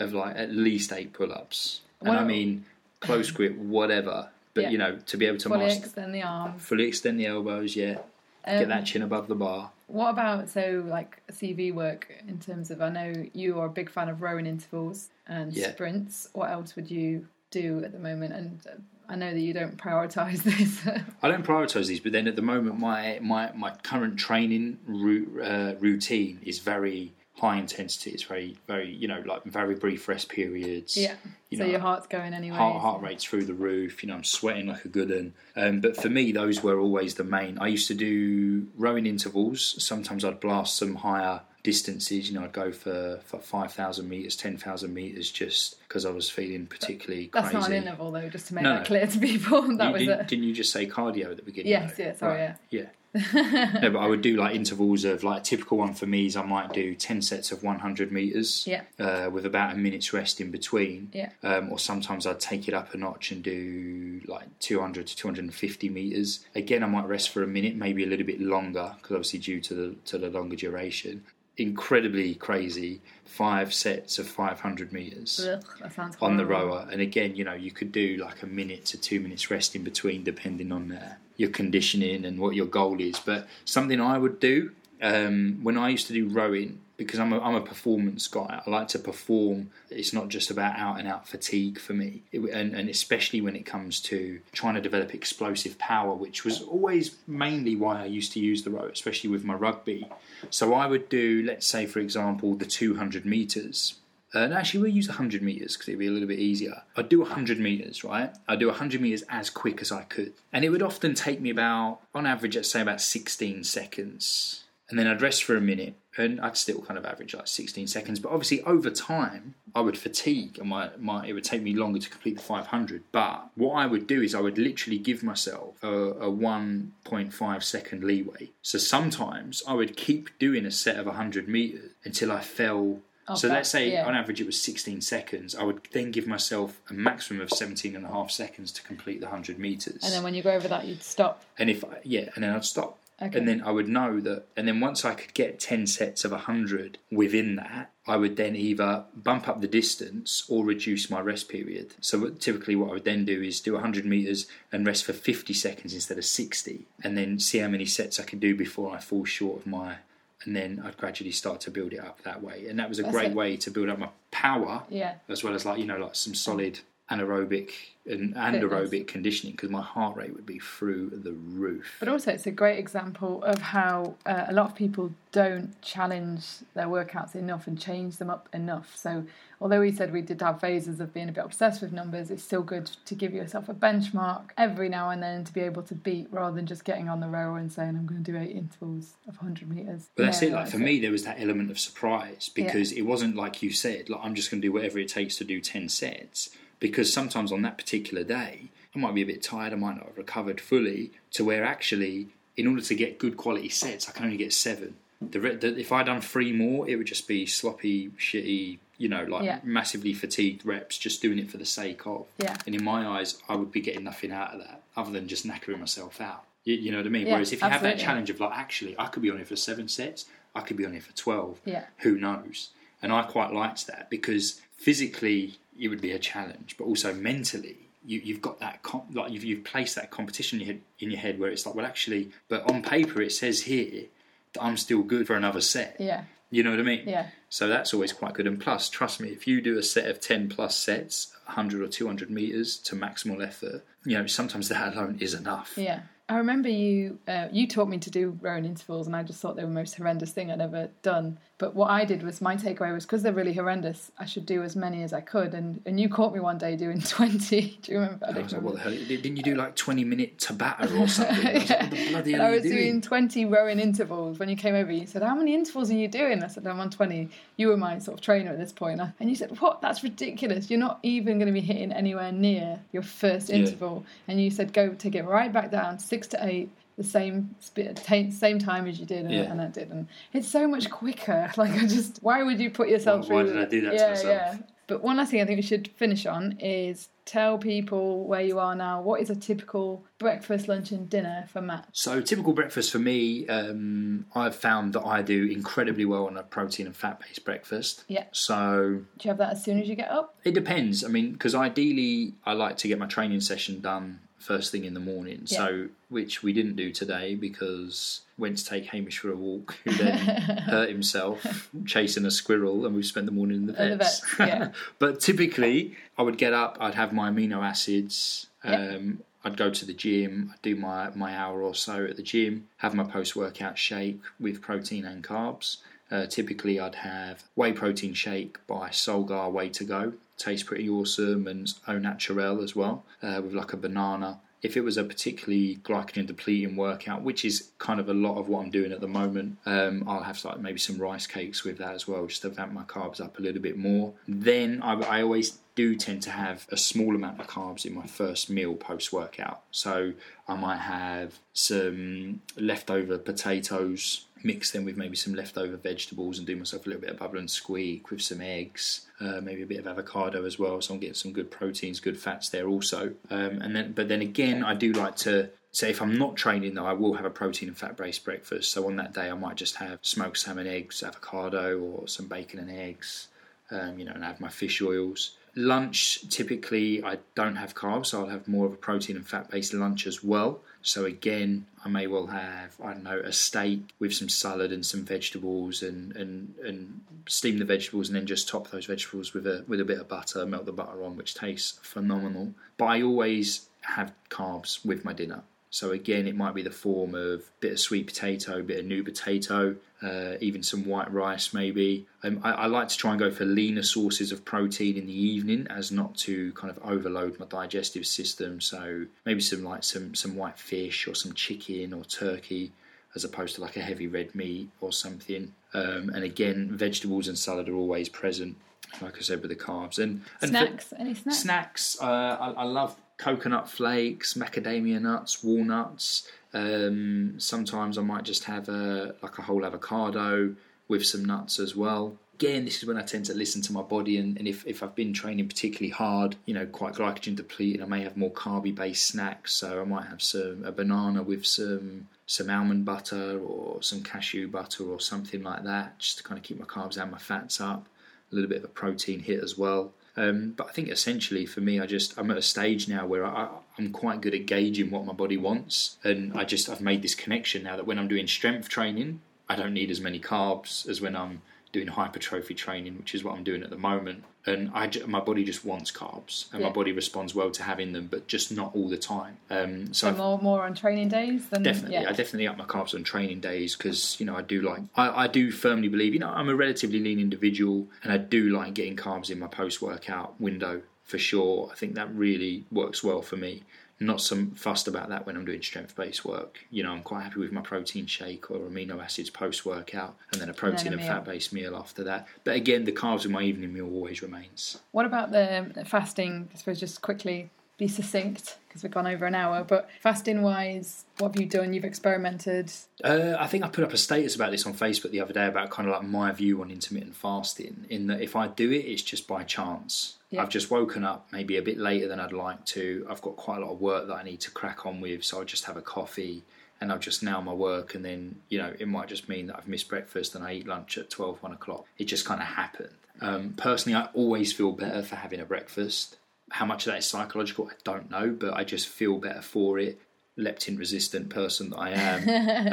of like at least eight pull-ups, and I mean close <coughs> grip, whatever. But Yeah. you know, to be able to Fully master, extend the arms. fully extend the elbows, yeah, Um, get that chin above the bar. What about so like CV work in terms of? I know you are a big fan of rowing intervals and Yeah. sprints. What else would you do at the moment? And uh, I know that you don't prioritise <laughs> this. I don't prioritise these, but then at the moment, my my, my current training uh, routine is very high intensity. It's very very you know like very brief rest periods. yeah. You so know, your heart's going anyway. heart, heart rate's through the roof. You know, I'm sweating like a good one. Um, but for me, those were always the main. I used to do rowing intervals. Sometimes I'd blast some higher distances. You know, I'd go for, for 5,000 metres, 10,000 metres just because I was feeling particularly That's crazy. not an interval though, just to make No, that clear to people. <laughs> That You- was didn't, it. didn't you just say cardio at the beginning? Yes, though? yeah, sorry, Right, yeah. <laughs> no, but I would do like intervals of like a typical one for me is I might do ten sets of one hundred meters, Yeah. uh, with about a minute's rest in between. Yeah. Um, or sometimes I'd take it up a notch and do like two hundred to two hundred and fifty meters. Again, I might rest for a minute, maybe a little bit longer, because obviously due to the to the longer duration. Incredibly crazy, five sets of five hundred meters Ugh, on the rower. And again, you know, you could do like a minute to two minutes rest in between, depending on uh, your conditioning and what your goal is. But something I would do um, when I used to do rowing, because I'm a, I'm a performance guy, I like to perform. It's not just about out and out fatigue for me, it, and, and especially when it comes to trying to develop explosive power, which was always mainly why I used to use the row, especially with my rugby. So I would do, let's say, for example, the 200 meters. Uh, and actually, we'll use 100 metres because it'd be a little bit easier. I'd do 100 metres, right? I'd do 100 metres as quick as I could. And it would often take me about, on average, let's say about 16 seconds. And then I'd rest for a minute and I'd still kind of average like 16 seconds. But obviously, over time, I would fatigue and my, my, it would take me longer to complete the 500. But what I would do is I would literally give myself a, a 1.5 second leeway. So sometimes I would keep doing a set of 100 metres until I fell Off so let's say yeah. on average it was 16 seconds. I would then give myself a maximum of 17 and a half seconds to complete the 100 meters. And then when you go over that, you'd stop. and if I, yeah, and then I'd stop. Okay. And then I would know that and then once I could get 10 sets of 100 within that, I would then either bump up the distance or reduce my rest period. So typically what I would then do is do 100 meters and rest for 50 seconds instead of 60 and then see how many sets I can do before I fall short of my and then I'd gradually start to build it up that way. And that was a That's great it. way to build up my power Yeah. as well as like you know like some solid anaerobic and anaerobic conditioning because my heart rate would be through the roof. But also, it's a great example of how uh, a lot of people don't challenge their workouts enough and change them up enough. So, although we said we did have phases of being a bit obsessed with numbers, it's still good to give yourself a benchmark every now and then to be able to beat rather than just getting on the rower and saying, I'm going to do eight intervals of 100 metres. But that's it. Like for me, there was that element of surprise because it wasn't like you said, like I'm just going to do whatever it takes to do ten sets. Because sometimes on that particular day, I might be a bit tired. I might not have recovered fully. To where actually, in order to get good quality sets, I can only get seven. The, re- the if I'd done three more, it would just be sloppy, shitty. You know, like Yeah. massively fatigued reps, just doing it for the sake of. Yeah. And in my eyes, I would be getting nothing out of that other than just knackering myself out. You, you know what I mean? Yeah, Whereas if you have that challenge of like, actually, I could be on it for seven sets, I could be on it for 12. Yeah. Who knows? And I quite liked that because physically it would be a challenge, but also mentally. You, you've got that com- like you've, you've placed that competition in your, head, in your head where it's like well actually but on paper it says here that I'm still good for another set Yeah. you know what I mean Yeah. so that's always quite good and plus trust me if you do a set of 10 plus sets 100 or 200 meters to maximal effort you know sometimes that alone is enough Yeah. I remember you uh, you taught me to do rowing intervals, and I just thought they were the most horrendous thing I'd ever done. But what I did was my takeaway was because they're really horrendous, I should do as many as I could. And and you caught me one day doing <laughs> twenty. Do you remember? I I was like, what the hell? Didn't you do like 20 minute Tabata or something? I was like, what the bloody <laughs> hell I was doing? doing 20 rowing intervals when you came over. You said, How many intervals are you doing? I said, I'm on 20. You were my sort of trainer at this point. And you said, What? That's ridiculous. You're not even going to be hitting anywhere near your first Yeah. interval. And you said, Go take it right back down, six to eight. The same same time as you did, and, Yeah. and I did, and it's so much quicker. <laughs> Like I just, why would you put yourself Why- why through? did I do that to yeah, myself? Yeah. But one last thing I think we should finish on is tell people where you are now. What is a typical breakfast, lunch, and dinner for Matt? So typical breakfast for me, um, I've found that I do incredibly well on a protein and fat based breakfast. Yeah. So Do you have that as soon as you get up? it depends. I mean, because ideally I like to get my training session done first thing in the morning. Yeah. So, which we didn't do today because went to take Hamish for a walk, who then <laughs> hurt himself chasing a squirrel, and we spent the morning in the At the vets. vets, yeah. <laughs> but typically, I would get up, I'd have my amino acids. Yeah. Um, I'd go to the gym, I'd do my, my hour or so at the gym, have my post workout shake with protein and carbs. Uh, typically, I'd have whey protein shake by Solgar Whey to Go. Tastes pretty awesome and au naturel as well, uh, with like a banana. If it was a particularly glycogen depleting workout, which is kind of a lot of what I'm doing at the moment, um, I'll have like maybe some rice cakes with that as well, just to vamp my carbs up a little bit more. Then I, I always do tend to have a small amount of carbs in my first meal post workout. So I might have some leftover potatoes, mix them with maybe some leftover vegetables, and do myself a little bit of bubble and squeak with some eggs, uh, maybe a bit of avocado as well. So I'm getting some good proteins, good fats there also. Um, and then, but then again, I do like to so if I'm not training though, I will have a protein and fat based breakfast. So on that day, I might just have smoked salmon, eggs, avocado, or some bacon and eggs. Um, you know, and have my fish oils. Lunch typically I don't have carbs, so I'll have more of a protein and fat based lunch as well. So again, I may well have I don't know a steak with some salad and some vegetables, and and and steam the vegetables, and then just top those vegetables with a with a bit of butter, melt the butter on, which tastes phenomenal. But I always have carbs with my dinner. So again, it might be the form of bit of sweet potato, bit of new potato, uh, even some white rice maybe. Um, I, I, like to try and go for leaner sources of protein in the evening, as not to kind of overload my digestive system. So maybe some like some some white fish or some chicken or turkey, as opposed to like a heavy red meat or something. Um, and again, vegetables and salad are always present. Like I said, with the carbs and, and snacks. Any snacks? Snacks. Uh, I, I love coconut flakes, macadamia nuts, walnuts. Um, sometimes I might just have a like a whole avocado with some nuts as well. Again, this is when I tend to listen to my body, and, and if, if I've been training particularly hard, you know, quite glycogen depleted, I may have more carby based snacks. So I might have some a banana with some some almond butter or some cashew butter or something like that, just to kind of keep my carbs and my fats up. A little bit of a protein hit as well. Um, but I think essentially for me, I just I'm at a stage now where I, I'm quite good at gauging what my body wants, and I just I've made this connection now that when I'm doing strength training, I don't need as many carbs as when I'm doing hypertrophy training, which is what I'm doing at the moment. And I, my body just wants carbs, and Yeah. my body responds well to having them, but just not all the time. Um, so So more more on training days than Definitely, Yeah. I definitely up my carbs on training days because you know I do like I, I do firmly believe you know I'm a relatively lean individual and I do like getting carbs in my post workout window for sure. I think that really works well for me. Not some fussed about that when I'm doing strength based work. You know, I'm quite happy with my protein shake or amino acids post workout and then a protein a and fat based meal after that. But again, the carbs in my evening meal always remains. What about the the fasting? I suppose just quickly be succinct because we've gone over an hour. But fasting wise, what have you done? You've experimented. Uh, I think I put up a status about this on Facebook the other day about kind of like my view on intermittent fasting. In that, if I do it, it's just by chance. Yeah. I've just woken up maybe a bit later than I'd like to. I've got quite a lot of work that I need to crack on with, so I'll just have a coffee and I'll just nail my work. And then, you know, it might just mean that I've missed breakfast and I eat lunch at 12, 1 o'clock. It just kind of happened. Um, personally, I always feel better for having a breakfast. How much of that is psychological, I don't know, but I just feel better for it. Leptin resistant person that I am,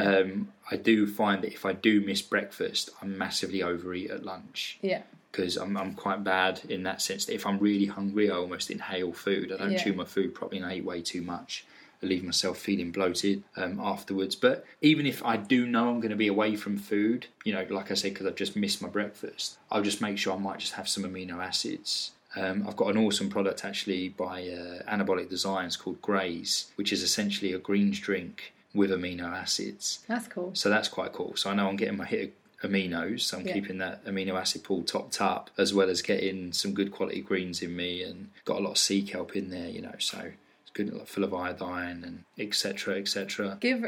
<laughs> um, I do find that if I do miss breakfast, I massively overeat at lunch Yeah. because I'm, I'm quite bad in that sense that if I'm really hungry, I almost inhale food. I don't Yeah. chew my food properly and I eat way too much. I leave myself feeling bloated um, afterwards. But even if I do know I'm going to be away from food, you know, like I said, because I've just missed my breakfast, I'll just make sure I might just have some amino acids. Um, I've got an awesome product actually by uh, Anabolic Designs called Graze, which is essentially a greens drink with amino acids. That's cool. So that's quite cool. So I know I'm getting my hit of aminos, so I'm Yeah. keeping that amino acid pool topped up, as well as getting some good quality greens in me, and got a lot of sea kelp in there, you know. So it's good, like, full of iodine and etc. etc. Give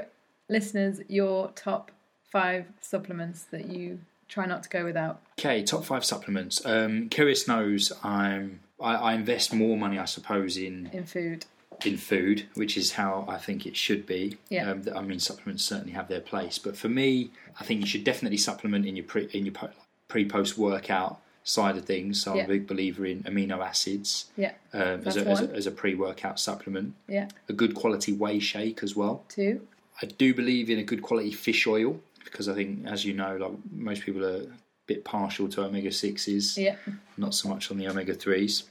listeners your top five supplements that you try not to go without. Okay, top five supplements. Um, Keris knows I'm. I, I invest more money, I suppose, in in food. in food, which is how I think it should be. Yeah. Um, I mean, supplements certainly have their place, but for me, I think you should definitely supplement in your pre in your pre post workout side of things. So I'm Yeah. a big believer in amino acids Yeah. um, as, a, as, a, as a pre-workout supplement. Yeah. A good quality whey shake as well. Two. I do believe in a good quality fish oil because I think, as you know, like most people are a bit partial to omega sixes, Yeah. not so much on the omega threes.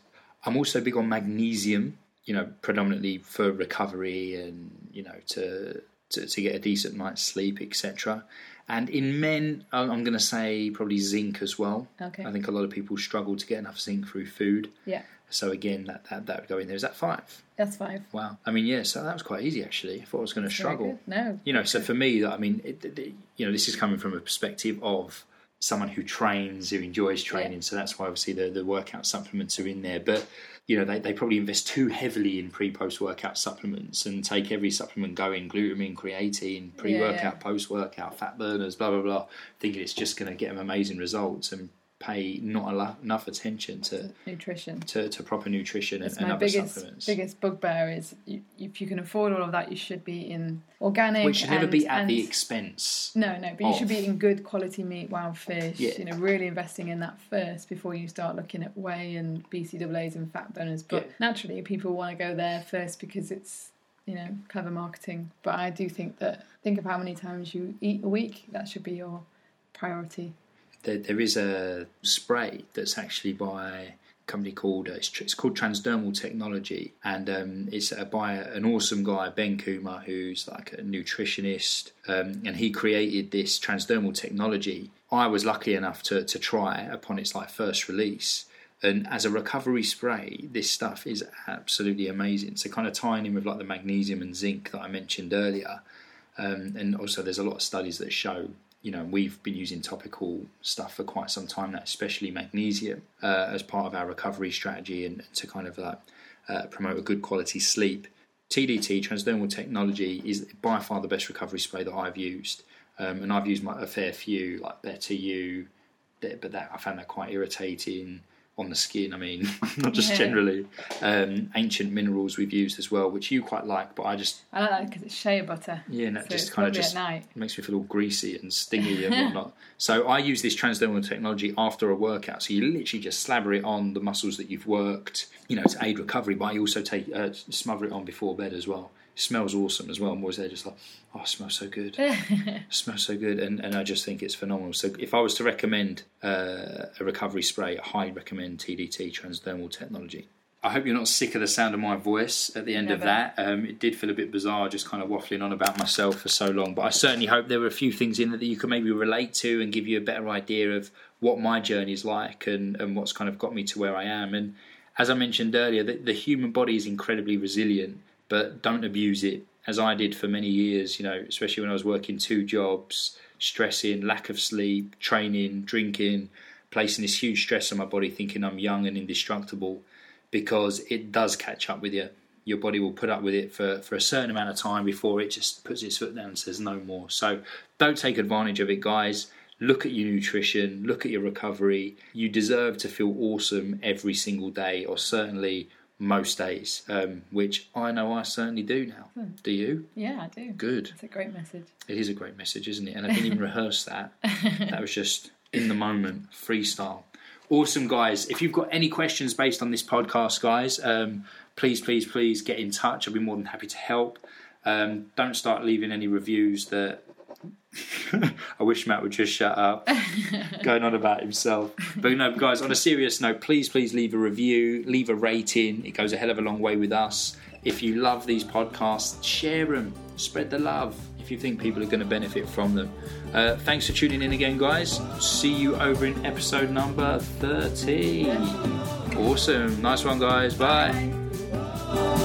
I'm also big on magnesium. You know, predominantly for recovery and you know to to, to get a decent night's sleep, etc. And in men, I'm I'm going to say probably zinc as well. Okay. I think a lot of people struggle to get enough zinc through food. Yeah. So again, that that, that would go in there. Is that five? That's five. Wow. I mean, yeah. So that was quite easy actually. I thought I was going to struggle. No. You know, so for me, I mean, it, it, you know, this is coming from a perspective of someone who trains, who enjoys training. So that's why obviously the, the workout supplements are in there. But you know, they, they probably invest too heavily in pre post workout supplements and take every supplement going glutamine, creatine, pre workout, yeah. post workout, fat burners, blah blah blah, thinking it's just going to get them amazing results and pay not alo- enough attention to, Nutrition. to, to proper nutrition and, and my other biggest supplements. biggest bugbear is you, if you can afford all of that, you should be in organic. Which should never be at the expense. No, no, but you should be of- eating good quality meat, wild fish. Yeah. You know, really investing in that first before you start looking at whey and BCAAs and fat burners. But Yeah. naturally, people want to go there first because it's you know clever marketing. But I do think that think of how many times you eat a week. That should be your priority. There, there is a spray that's actually by a company called uh, it's, it's called Transdermal Technology, and um, it's uh, by an awesome guy Ben Kumar, who's like a nutritionist, um, and he created this transdermal technology. I was lucky enough to to try upon its like first release. And as a recovery spray, this stuff is absolutely amazing. So, kind of tying in with like the magnesium and zinc that I mentioned earlier, um, and also there's a lot of studies that show you know we've been using topical stuff for quite some time now especially magnesium uh, as part of our recovery strategy and to kind of uh, uh, promote a good quality sleep. Tdt transdermal technology is by far the best recovery spray that i've used. Um, and i've used my, a fair few like BetterYou but that i found that quite irritating on the skin i mean <laughs> not just Yeah. generally um, ancient minerals we've used as well which you quite like but i just I like that because it's shea butter. yeah, no, so just kind of just makes me feel all greasy and stingy and <laughs> whatnot. so I use this transdermal technology after a workout. So you literally just slabber it on the muscles that you've worked, you know, to aid recovery. But I also take uh, smother it on before bed as well. It smells awesome as well. I'm always there just like, oh, it smells so good. <laughs> it smells so good, and and I just think it's phenomenal. So if I was to recommend uh, a recovery spray, I highly recommend TDT transdermal technology. I hope you're not sick of the sound of my voice at the end of that. Um, it did feel a bit bizarre just kind of waffling on about myself for so long, but I certainly hope there were a few things in there that you could maybe relate to and give you a better idea of what my journey is like and, and what's kind of got me to where I am. And as I mentioned earlier, the, the human body is incredibly resilient, but don't abuse it, as I did for many years, you know, especially when I was working two jobs, stressing, lack of sleep, training, drinking, placing this huge stress on my body, thinking I'm young and indestructible because it does catch up with you. Your body will put up with it for, for a certain amount of time before it just puts its foot down and says no more. So don't take advantage of it, guys. Look at your nutrition, look at your recovery. You deserve to feel awesome every single day, or certainly most days, um, which I know I certainly do now. Do you? Yeah, I do. Good. It's a great message. It is a great message, isn't it? And I didn't even <laughs> rehearse that. <laughs> That was just in the moment, freestyle. Awesome, guys. If you've got any questions based on this podcast, guys, um, please, please, please get in touch. I'll be more than happy to help. Um, don't start leaving any reviews that. <laughs> I wish Matt would just shut up, <laughs> going on about himself. But no, guys, on a serious note, please, please leave a review, leave a rating. It goes a hell of a long way with us. If you love these podcasts, share them, spread the love if you think people are going to benefit from them. Uh, thanks for tuning in again, guys. See you over in episode number 30. Awesome. Nice one, guys. Bye. Bye.